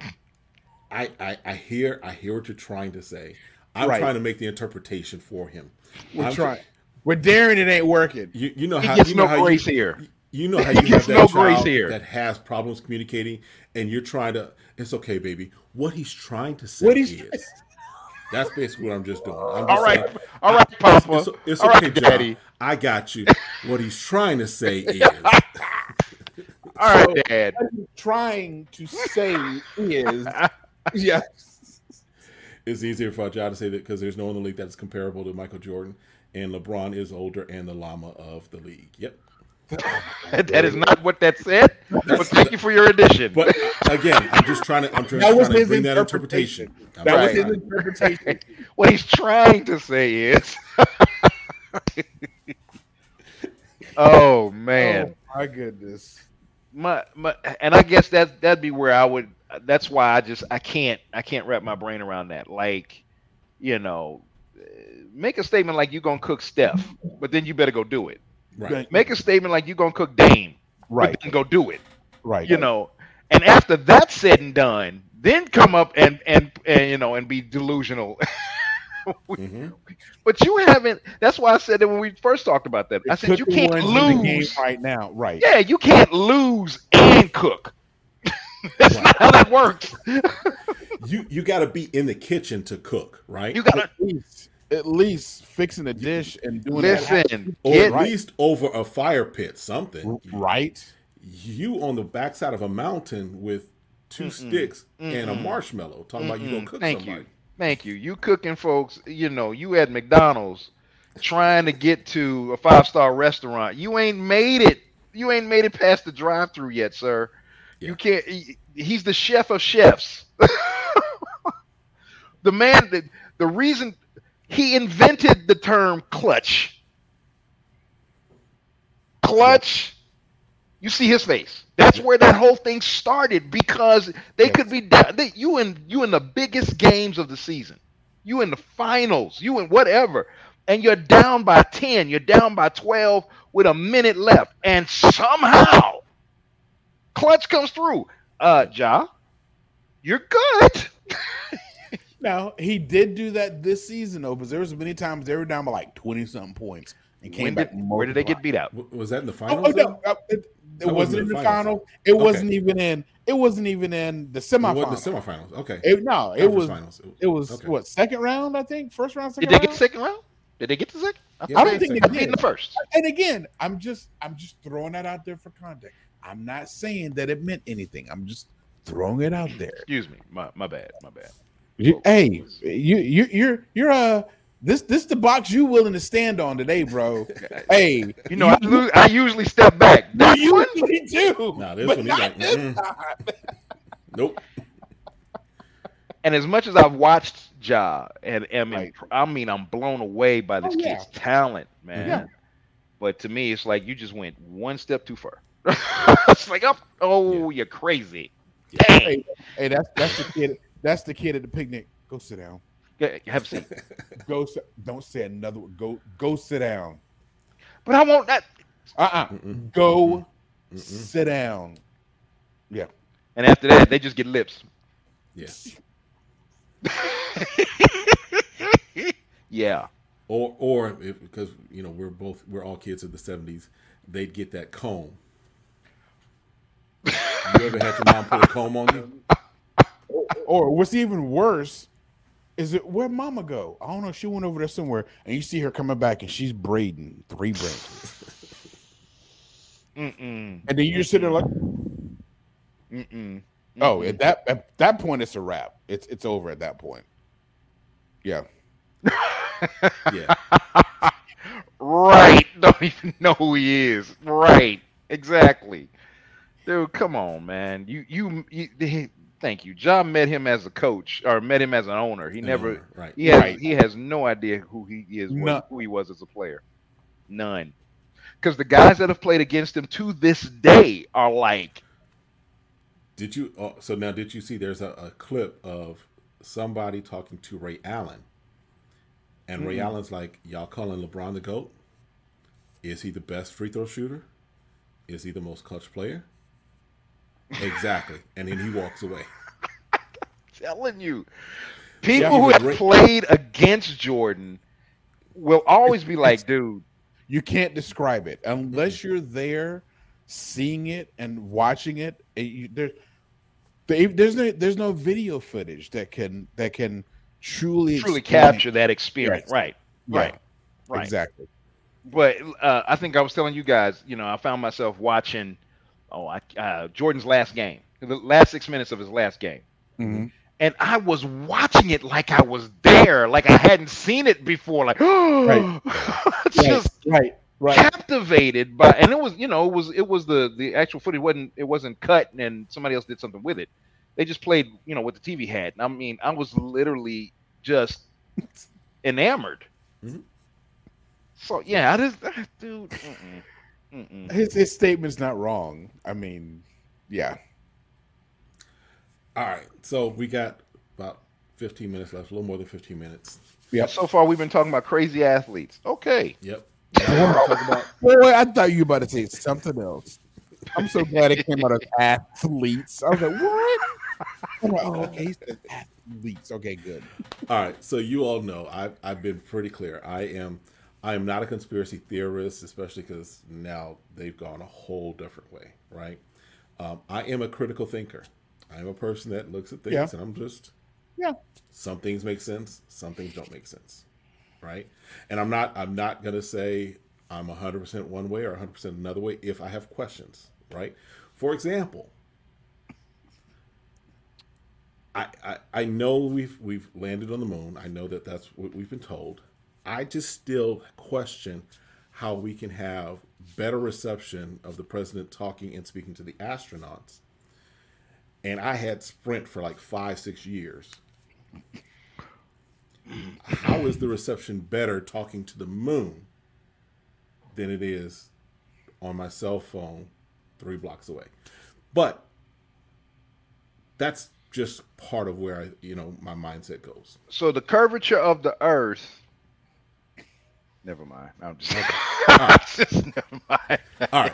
I, I I hear I hear what you're trying to say. I'm Right. trying to make the interpretation for him. We're I'm- trying. We're daring. It ain't working. You you know He how gets you know no how you- grace here. You know how you have that no grace child here. that has problems communicating, and you're trying to. It's okay, baby. What he's trying to say What he's is. That's basically what I'm just doing. I'm just All right, saying, all right, it's- Papa. It's, it's all okay, right, John. Daddy. I got you. What he's trying to say is. All right, So- Dad. What he's trying to say is, yeah, it's easier for Ja to say that because there's no one in the league that's comparable to Michael Jordan, and LeBron is older and the llama of the league. Yep. that is not what that said. But thank you for your addition. But again, I'm just trying to. I'm just that was trying to his bring that interpretation. interpretation. I'm That just was his interpretation. what he's trying to say is, oh man, Oh my goodness. My, my, and I guess that that'd be where I would. That's why I just I can't I can't wrap my brain around that. Like, you know, uh, make a statement like you're gonna cook Steph, but then you better go do it. Right. Make a statement like you're gonna cook Dame, Right, but then go do it. right. you know and after that's said and done then come up and and, and you know and be delusional Mhm. but you haven't that's why i said that when we first talked about that i said you can't one's the game lose right now. Right. yeah you can't lose and cook that's not how that works You you got to be in the kitchen to cook, right? you gotta At least, at least fixing a dish and doing that. listen or at right. least over a fire pit, something. Right. You on the backside of a mountain with 2 Mm-mm. sticks and a Mm-mm. marshmallow, talking about you gonna cook Thank somebody. you. Thank you. You cooking folks, you know, you at McDonald's trying to get to a five star restaurant. You ain't made it. You ain't made it past the drive through yet, sir. Yeah. You can't he- he's the chef of chefs. the man that the reason he invented the term clutch. Clutch. You see his face. That's where that whole thing started because they could be down. They, you in you in the biggest games of the season. You in the finals. You in whatever, and you're down by ten. You're down by twelve with a minute left, and somehow, clutch comes through. Uh, Ja, you're good. Now he did do that this season though, because there was many times they were down by like twenty something points and came When back. did, where did they get beat out? Was that in the Oh, finals? oh, then? no, it, it That wasn't wasn't in the the finals. final. It Okay. wasn't even in. It wasn't even in the semifinals. wasn't the semifinals. Okay. It, no, it was. finals. It- It was okay. what second round? I think first round, Did they get round. the second round? Did they get the second? Yeah, I don't think they I second. beat in the first. And again, I'm just, I'm just throwing that out there for context. I'm not saying that it meant anything. I'm just throwing it out there. Excuse me. My my bad. My bad. You- hey, you, you, you're, you're uh this, this the box you willing to stand on today, bro. hey, You know, I, lo- I usually step back. you, That you one, usually do. Nah, this but one, he's not like, this mm-mm. time. Nope. and as much as I've watched Ja, and I mean, Right. I mean, I'm blown away by this Oh, yeah. kid's talent, man. Yeah. But to me, it's like you just went one step too far. it's like, oh, oh, you're crazy. Dang. Hey, hey, that's that's the kid. That's the kid at the picnic. Go sit down. Go- Have a seat. Go. Don't say another. word. Go. Go sit down. But I won't. That. Uh. uh. Go. Mm-mm. Sit down. Yeah. And after that, they just get lips. Yes. yeah. Or or if, because you know we're both we're all kids of the '70s, they'd get that comb. You ever had your mom put a comb on you? or what's even worse is it where Mama go? I don't know. She went over there somewhere, and you see her coming back, and she's braiding three branches, Mm-mm. and then you just sit there like, Mm-mm. oh, at that at that point, it's a wrap. It's it's over at that point. Yeah, Yeah. right. Don't even know who he is. Right. Exactly. Dude, come on, man. You you, you thank you. Ja met him as a coach or met him as an owner. He never owner, right. he has Right. he has no idea who he is No. who he was as a player. None. Because the guys that have played against him to this day are like, Did you? Oh, so now, did you see? There's a, a clip of somebody talking to Ray Allen, and Ray Mm-mm. Allen's like, "Y'all calling LeBron the goat? Is he the best free throw shooter? Is he the most clutch player? Exactly." And then he walks away. telling you, people Yeah, who have played against Jordan will always be like, dude, you can't describe it unless you're there, seeing it and watching it. it you, there, they, there's no there's no video footage that can that can truly truly capture that experience. Yes. Right. Yeah, Right. Right. exactly. But uh, I think I was telling you guys, you know, I found myself watching, oh, I, uh, Jordan's last game, the last six minutes of his last game. Mhm. And I was watching it like I was there, like I hadn't seen it before, like just right, right. captivated by and it was you know it was it was the the actual footage wasn't it wasn't cut and somebody else did something with it they just played you know what the tv had and i mean i was literally just enamored Mhm. so yeah i just dude mm-mm, mm-mm. His his statement's not wrong. I mean, yeah. All right. So we got about 15 minutes left. A little more than 15 minutes. Yeah. so far we've been talking about crazy athletes okay Yep. Now we're gonna talk about Boy, I thought you were about to say something else. I'm so glad it came out of athletes. I was like, what? Like, oh, okay, he said athletes. Okay, good. All right, so you all know I've I've been pretty clear. I am I am not a conspiracy theorist, especially because now they've gone a whole different way, right? Um, I am a critical thinker. I am a person that looks at things, Yeah. and I'm just Yeah. Some things make sense, some things don't make sense, right? And I'm not I'm not gonna say I'm 100 percent one way or 100 percent another way if I have questions, right? For example, I, I I know we've we've landed on the moon. I know that that's what we've been told. I just still question how we can have better reception of the president talking and speaking to the astronauts. And I had Sprint for like five six years. How is the reception better talking to the moon than it is on my cell phone three blocks away? But that's just part of where I, you know, my mindset goes. so the curvature of the earth never mind i'm just, right. just never mind All right.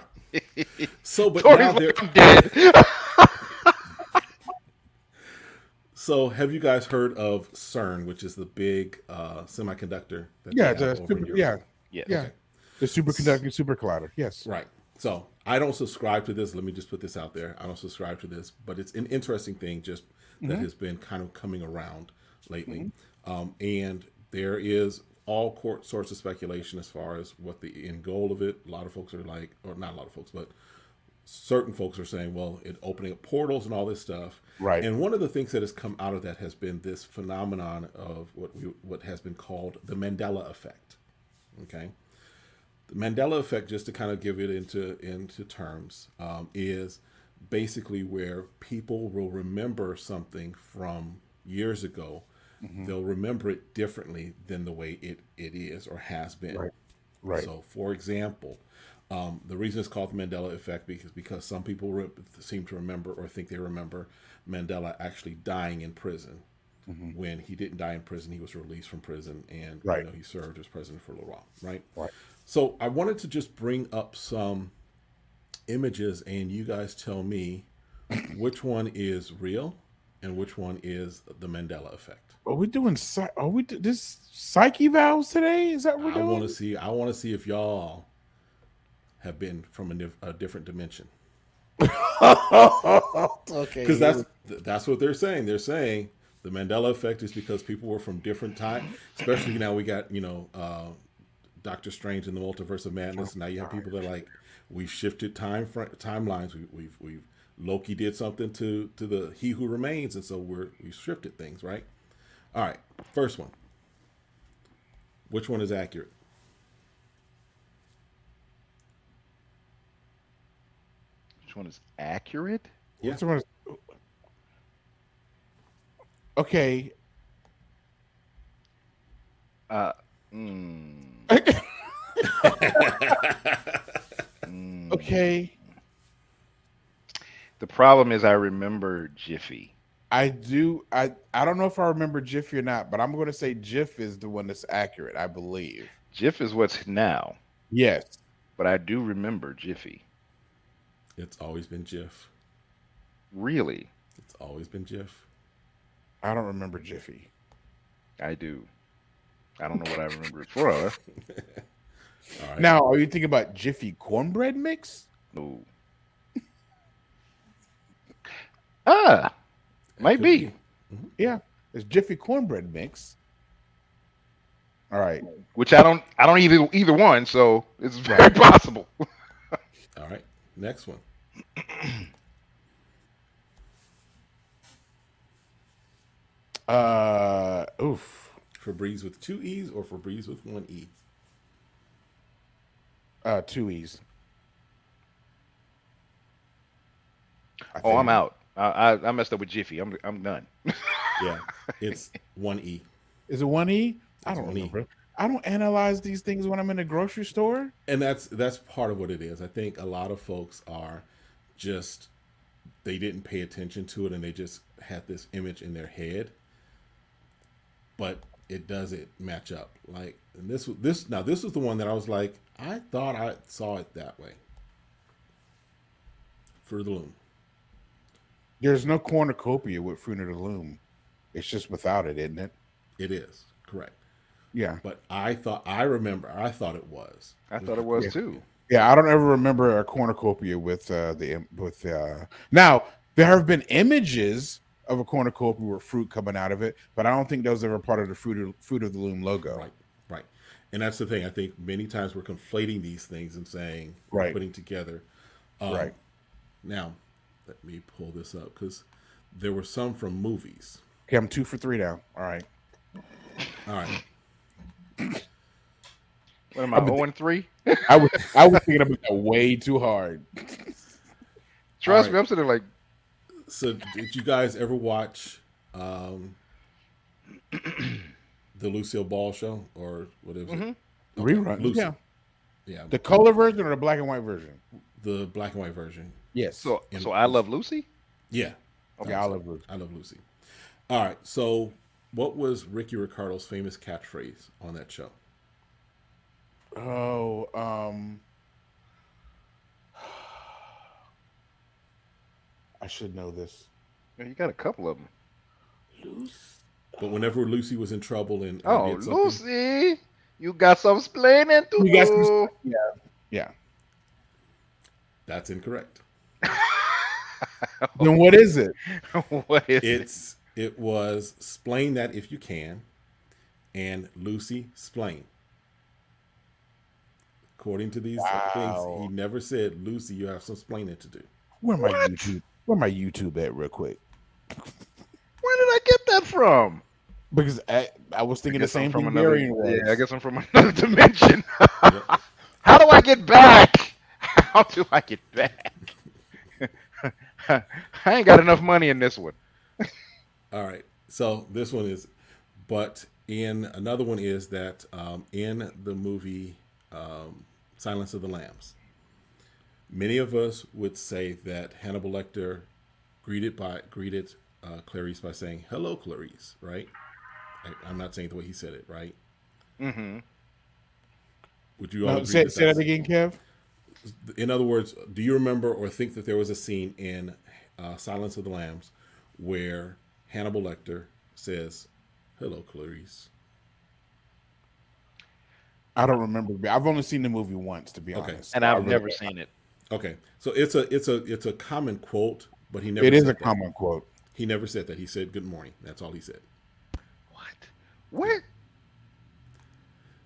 So, but Tori's now there, like, i'm dead so have you guys heard of CERN, which is the big uh, semiconductor? That Yeah, they the super, Europe? yeah, yes. yeah. The superconducting super collider. Yes. Right. So I don't subscribe to this. Let me just put this out there. I don't subscribe to this, but it's an interesting thing just that has been kind of coming around lately. Um, and there is all court sorts of speculation as far as what the end goal of it. A lot of folks are like, or not a lot of folks, but certain folks are saying, well, it opening up portals and all this stuff. Right. And one of the things that has come out of that has been this phenomenon of what we what has been called the Mandela effect. Okay. The Mandela effect, just to kind of give it into into terms, um, is basically where people will remember something from years ago. They'll remember it differently than the way it, it is or has been. Right. Right. So, for example, um, the reason it's called the Mandela effect because because some people re- seem to remember or think they remember Mandela actually dying in prison. When he didn't die in prison, he was released from prison, and Right. you know he served as president for a little while, right? Right. So I wanted to just bring up some images, and you guys tell me which one is real and which one is the Mandela effect. Are we doing? Are we this psych evals today? Is that what we're doing? I doing? want to see. I want to see if y'all have been from a, dif- a different dimension. okay. because that's that's what they're saying. They're saying the Mandela effect is because people were from different time. Especially now we got you know uh, Doctor Strange in the Multiverse of Madness. Now you have people that are like we've shifted time fr- timelines. We, we've we've Loki did something to to the He Who Remains, and so we're we've shifted things. Right. All right. First one. Which one is accurate? Which one is accurate? Yeah. Which one is- Okay. Uh, mm, mm. Okay. The problem is I remember Jiffy. I do. I I don't know if I remember Jiffy or not, but I'm going to say Jif is the one that's accurate. I believe. Jif is what's now, Yes. but I do remember Jiffy. It's always been Jif. Really, It's always been Jif. I don't remember Jiffy. I do. I don't know what I remember it for. All right. Now, are you thinking about Jiffy cornbread mix? No. Ah, might could be. Yeah, it's Jiffy cornbread mix. All right. Which I don't. I don't either either one. So it's very possible. All right. Next one. Uh, oof. Febreze with two E's or Febreze with one E? Uh, two E's. Oh, I'm out. I, I I messed up with Jiffy. I'm I'm done. Yeah, it's one E. Is it one E? I don't one remember. I don't analyze these things when I'm in a grocery store. And that's that's part of what it is. I think a lot of folks are just they didn't pay attention to it and they just had this image in their head. But it doesn't match up. Like and this this now this was the one that I was like, I thought I saw it that way. For the Loom. There's no cornucopia with Fruit of the Loom. It's just without it, isn't it? It is, correct. Yeah. But I thought I remember I thought it was. I thought it was Yeah. too. Yeah, I don't ever remember a cornucopia with uh the with uh now there have been images of a cornucopia with fruit coming out of it, but I don't think those are ever part of the fruit of, fruit of the loom logo. Right, right. And that's the thing. I think many times we're conflating these things and saying, Right. putting together. Um, Right. Now, let me pull this up because there were some from movies. Okay, I'm two for three now. All right. All right. What am I? I've Zero and three. I was I was thinking about that way too hard. Trust All me, I'm sitting like So, did you guys ever watch um, the Lucille Ball show or whatever? it? Mhm. Okay, Rerun. Lucy. Yeah. Yeah, The color version or the black and white version? the black and white version. Yes. so. And- So I love Lucy. Yeah, yeah, I love Lucy. I love Lucy. All right. So, what was Ricky Ricardo's famous catchphrase on that show? Oh, um I should know this. You got a couple of them. Lucy. But whenever Lucy was in trouble and Oh, did something- Lucy, you got some explaining to You got do. some- Yeah. Yeah. that's incorrect. Then what is it? what is it? It's it was explain that if you can, and Lucy explain. According to these Wow. things, he never said Lucy, you have some explaining to do. Where my What? YouTube? Where my YouTube at, real quick? Where did I get that from? Because I, I was thinking the guess I'm same from thing. another. Darian was. Yeah, I guess I'm from another dimension. Yep. How do I get back? How do I get back? I ain't got enough money in this one. All right. So this one is, but in another one is that um, in the movie um, Silence of the Lambs, many of us would say that Hannibal Lecter greeted by greeted uh, Clarice by saying "Hello, Clarice." Right? I, I'm not saying the way he said it. Right? Mm-hmm. Would you all No, agree say, that say that again, Kev. In other words, do you remember or think that there was a scene in uh, Silence of the Lambs where Hannibal Lecter says, "Hello, Clarice"? I don't remember. I've only seen the movie once, to be Okay. honest. And I I've really- never seen it. Okay, so it's a it's a it's a common quote, but he never. It is said a that. common quote. He never said that. He said good morning. That's all he said. What? Where?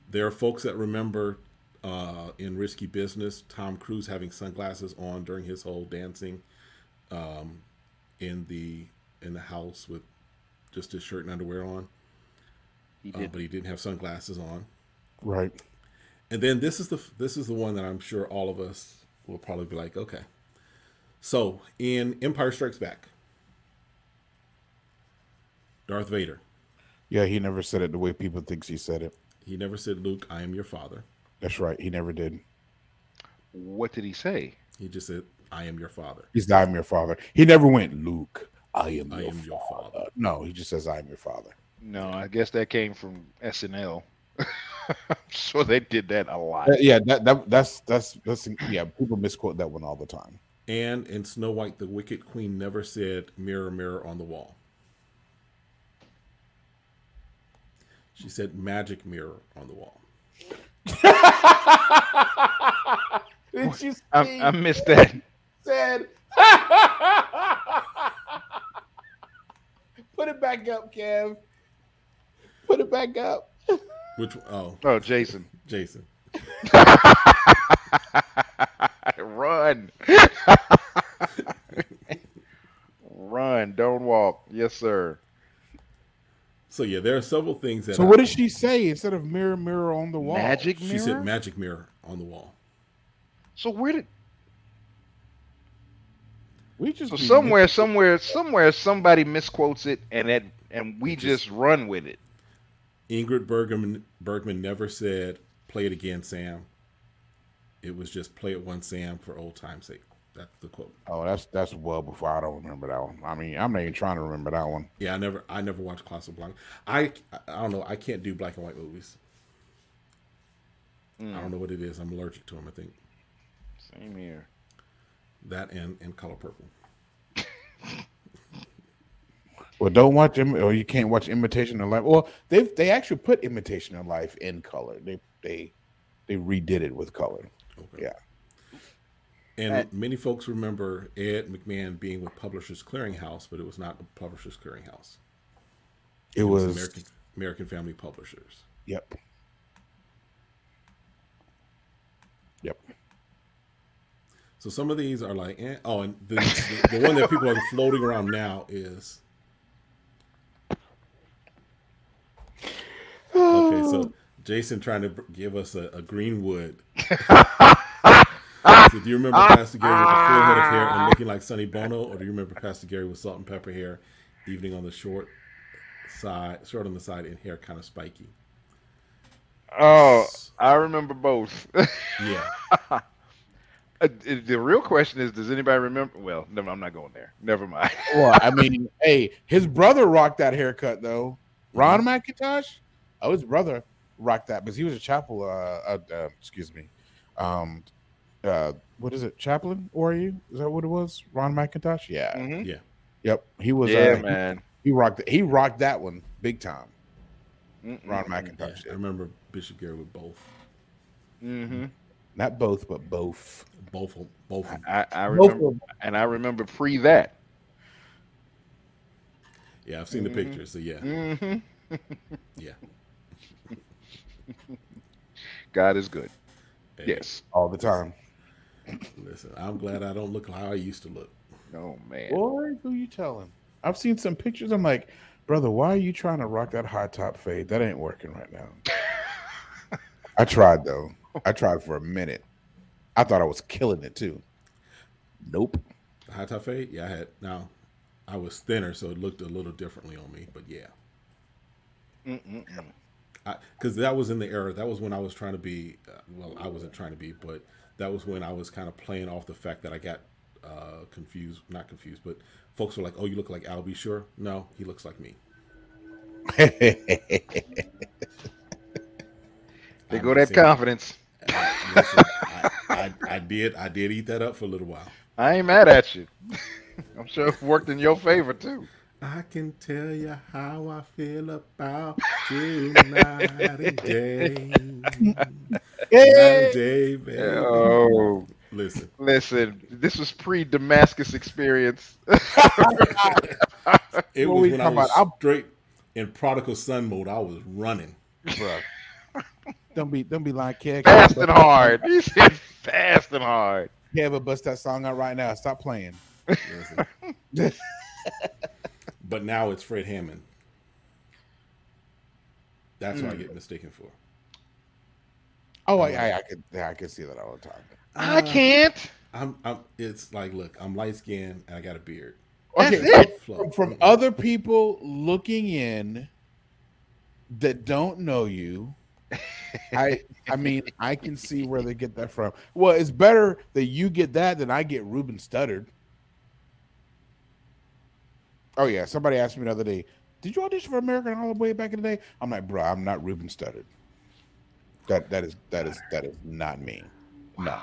There are folks that remember uh, in Risky Business Tom Cruise having sunglasses on during his whole dancing um, in the in the house with just his shirt and underwear on, He uh, did. but he didn't have sunglasses on. Right. And then this is the this is the one that I'm sure all of us will probably be like, okay. So in Empire Strikes Back, Darth Vader, Yeah, he never said it the way people thinks he said it. he never said, "Luke, I am your father." That's right. He never did. what did he say? He just said, "I am your father." He's I'm your father. He never went, Luke, I am, I your, am your father. father. No, he just says I am your father. No, I guess that came from SNL. so they did that a lot. Yeah, that, that that's that's that's yeah, people misquote that one all the time. And in Snow White, the Wicked Queen never said, "Mirror, mirror on the wall." She said, "Magic mirror on the wall." Did you I, I missed that. said Put it back up, Kev. Put it back up. Which oh, Oh, Jason. Jason. Run. Run. Don't walk. Yes, sir. So yeah, there are several things that. So what did she say instead of mirror mirror on the wall? Magic mirror. She said, "Magic mirror on the wall." so where did? We just So be somewhere, somewhere, somewhere, somebody misquotes it, and that, and we just run with it. Ingrid Bergman Bergman never said, "Play it again, Sam." It was just "Play it once, Sam," for old time's sake. That's the quote. Oh, that's that's well before I don't remember that one. I mean, I'm not even trying to remember that one. Yeah, I never, I never watched Casablanca. I, I don't know. I can't do black and white movies. I don't know what it is. I'm allergic to them. I think Same here. that and and color purple. Well, don't watch Im- or you can't watch Imitation of Life. Well, they they actually put Imitation of Life in color. They they they redid it with color. Okay. Yeah. And many folks remember Ed McMahon being with Publishers Clearinghouse, but it was not the Publishers Clearinghouse. It, was, American American Family Publishers. Yep. Yep. So some of these are like, eh. oh, and the, the, the one that people are floating around now is. Okay, so Jason trying to give us a, a Greenwood. so do you remember Pastor Gary with a full head of hair and looking like Sonny Bono, or do you remember Pastor Gary with salt and pepper hair, evening on the short side, short on the side, and hair kind of spiky? Oh, I remember both. Yeah, Uh, the real question is, does anybody remember? Well, never, I'm not going there. Never mind. Well, I mean, hey, his brother rocked that haircut though. Ron McIntosh. Oh, his brother rocked that because he was a chapel. Uh, uh, uh, excuse me. Um, uh, what is it? Chaplain? Or are you? Is that what it was? Ron McIntosh? Yeah. Mhm. yeah. Yep. He was. Yeah, uh, man. He, he rocked. He rocked that one big time. Ron Mm-mm. yeah. McIntosh. I remember Bishop Gary with both, Mhm. Not both, but both. both, both. I, I remember, of them. and I remember pre that. Yeah, I've seen the Mhm. pictures. So yeah, hmm yeah. God is good. Hey, Yes. all the time. Listen, I'm glad I don't look how I used to look. Oh man. Boy, who you telling? I've seen some pictures. I'm like, brother, why are you trying to rock that high top fade? That ain't working right now. I tried though. I tried for a minute. I thought I was killing it too. Nope. The high top fade, yeah, I had. Now, I was thinner, so it looked a little differently on me. But yeah, because that was in the era. That was when I was trying to be. Uh, well, I wasn't trying to be, but that was when I was kind of playing off the fact that I got uh, confused. Not confused, but folks were like, "Oh, you look like Al B. Sure." No, he looks like me. They go that confidence. I, listen, I, I, I did. I did eat that up for a little while. I ain't mad at you. I'm sure it worked in your favor too. I can tell you how I feel about you night and day. Night and day, baby. Oh, Listen, Listen, this was pre Damascus experience. it What was we when I was about? I'm- straight in prodigal son mode. I was running. Bruh. Don't be don't be lying, Kev. fast and hard. He said fast and hard. Kev, bust that song out right now. Stop playing. Listen. but now it's Fred Hammond. That's what I hmm. get mistaken for. Oh, I, um, I, I could, yeah, I could see that all the time. I uh, can't. I'm, I'm. It's like, look, I'm light skinned and I got a beard. That's Okay, it. from, from other people looking in that don't know you, I, I mean, I can see where they get that from. Well, it's better that you get that than I get Ruben Studdard. Oh yeah, somebody asked me the other day, "Did you audition for American Idol way back in the day?" I'm like, bro, I'm not Ruben Studdard. That that is that is that is not me. No.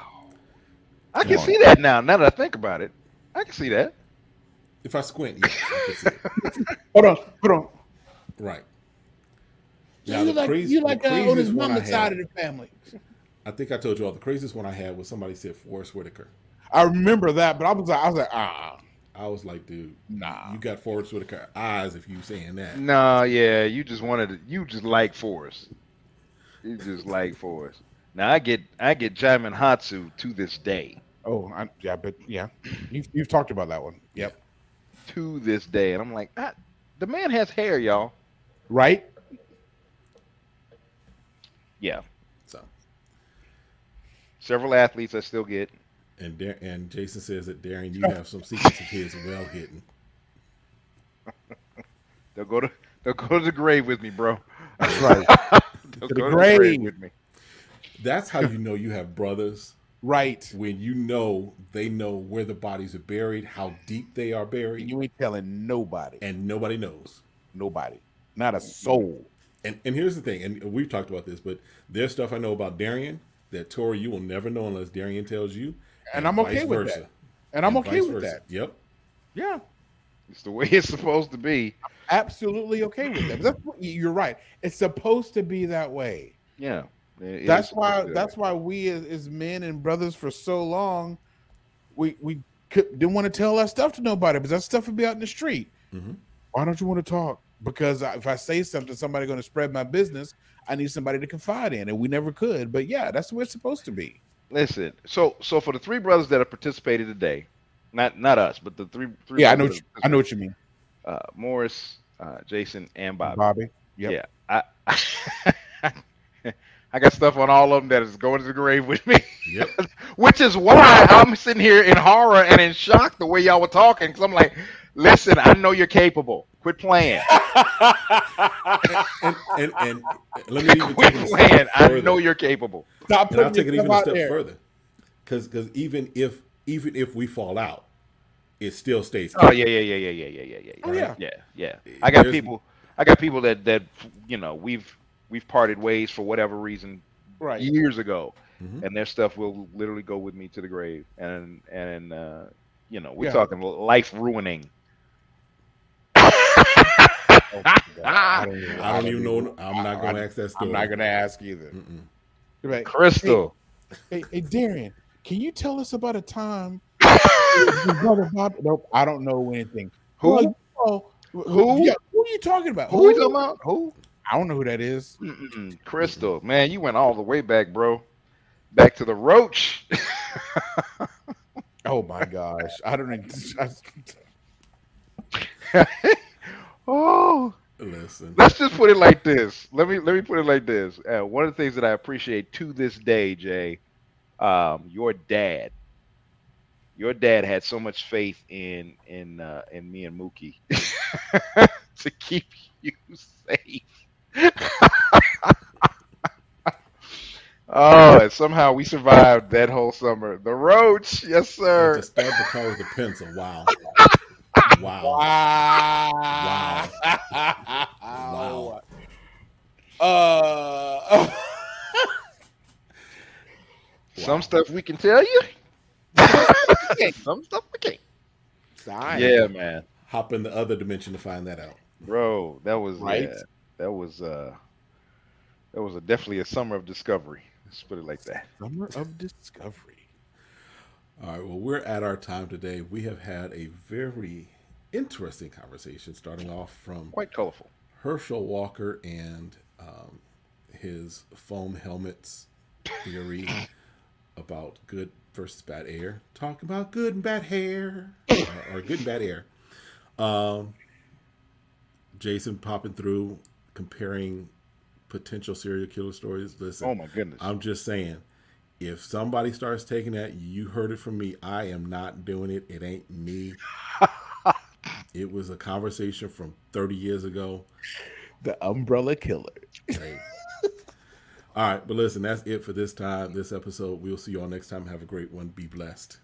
I can Come on. see that now. Now that I think about it, I can see that. If I squint, yes, I can see it. Hold on, hold on. Right. So Now, you the like crazy- you the like uh, on his craziest one I mama's side of the family. I think I told you all the craziest one I had was somebody said Forest Whitaker. I remember that, but I was like, I was like, ah, I was like, dude, nah. you got Forest Whitaker eyes if you saying that. Nah, yeah, you just wanted to, you just like Forest. You just like Forest. Now I get I get Jaimin Hatsu to this day. Oh, I, yeah, but yeah, you've you've talked about that one. Yep. To this day. And I'm like, ah, the man has hair, y'all. Right. Yeah. So, Several athletes I still get. And Dar- and Jason says that Darren, you have some secrets of his well hidden. They'll go to they'll go to the grave with me, bro. That's right. They'll To the go grave. with me. That's how you know you have brothers right. when you know they know where the bodies are buried, how deep they are buried, You ain't telling nobody. and nobody knows. Nobody. Not a soul. And and here's the thing, and we've talked about this, but there's stuff I know about Darian that Tori you will never know unless Darian tells you, And I'm okay with versa. that. And I'm And okay with versa. that. Yep. Yeah. It's the way it's supposed to be. Absolutely okay with that. That's what, you're right. It's supposed to be that way. Yeah. It- it that's why supposed to be that that's why we as, as men and brothers for so long we we could, didn't want to tell that stuff to nobody because that stuff would be out in the street Mhm. why don't you want to talk because if i say something somebody's going to spread my business i need somebody to confide in and we never could but yeah that's the way it's supposed to be Listen, so so for the three brothers that have participated today, not not us, but the three three yeah i know what you, i know what you mean uh, Morris, uh, Jason, and Bobby. bobby Yep. Yeah, I I got stuff on all of them that is going to the grave with me, Yep. which is why I'm sitting here in horror and in shock the way y'all were talking. Because I'm like, listen, I know you're capable. Quit playing. and, and and let me even Quit playing. I know you're capable. Stop and I'll take it even a step there further, because because even if even if we fall out, it still stays. Oh yeah, yeah, yeah, yeah, yeah, yeah, yeah, yeah. Oh, yeah. yeah, yeah. I got There's- people. I got people that that you know we've we've parted ways for whatever reason right years ago, Mhm. and their stuff will literally go with me to the grave. And and uh, you know we're Yeah. talking life ruining. Oh, my God. I don't even, I don't even know. I'm not going to ask that story. i'm not going to ask either Mm-mm. You're right. Crystal. Hey, hey, Darian, can you tell us about a time? brother Bob- Nope, I don't know anything. Who? Well, oh, Who? Yeah, who are you talking about? Who we talking about? Who? I don't know who that is. Crystal. Man, you went all the way back, bro. Back to the roach. Oh my gosh, I don't. I- oh. Listen, let's just put it like this. Let me let me put it like this. Uh, one of the things that I appreciate to this day, Jay, um, your dad, your dad had so much faith in in uh, in me and Mookie to keep you safe. oh, and somehow we survived that whole summer. The roach, yes, sir. start the car with a pencil. Wow. Wow. Wow. Wow. Uh, Some stuff we can tell you. Some stuff we can't. Sorry. Yeah, man. Hop in the other dimension to find that out. Bro, that was Right? yeah, that was uh that was a, definitely a summer of discovery. Let's put it like that. Summer of Discovery. All right. Well, we're at our time today. We have had a very interesting conversation, starting off from Quite colorful. Herschel Walker and um, his foam helmets theory about good versus bad air. Talking about good and bad hair, uh, or good and bad air. Um, Jason popping through, comparing potential serial killer stories. Listen, Oh my goodness. I'm just saying, if somebody starts taking that, you heard it from me. I am not doing it. It ain't me. it was a conversation from 30 years ago. The Umbrella Killer. Hey. All right, but listen, that's it for this time, this episode. We'll see you all next time. Have a great one. Be blessed.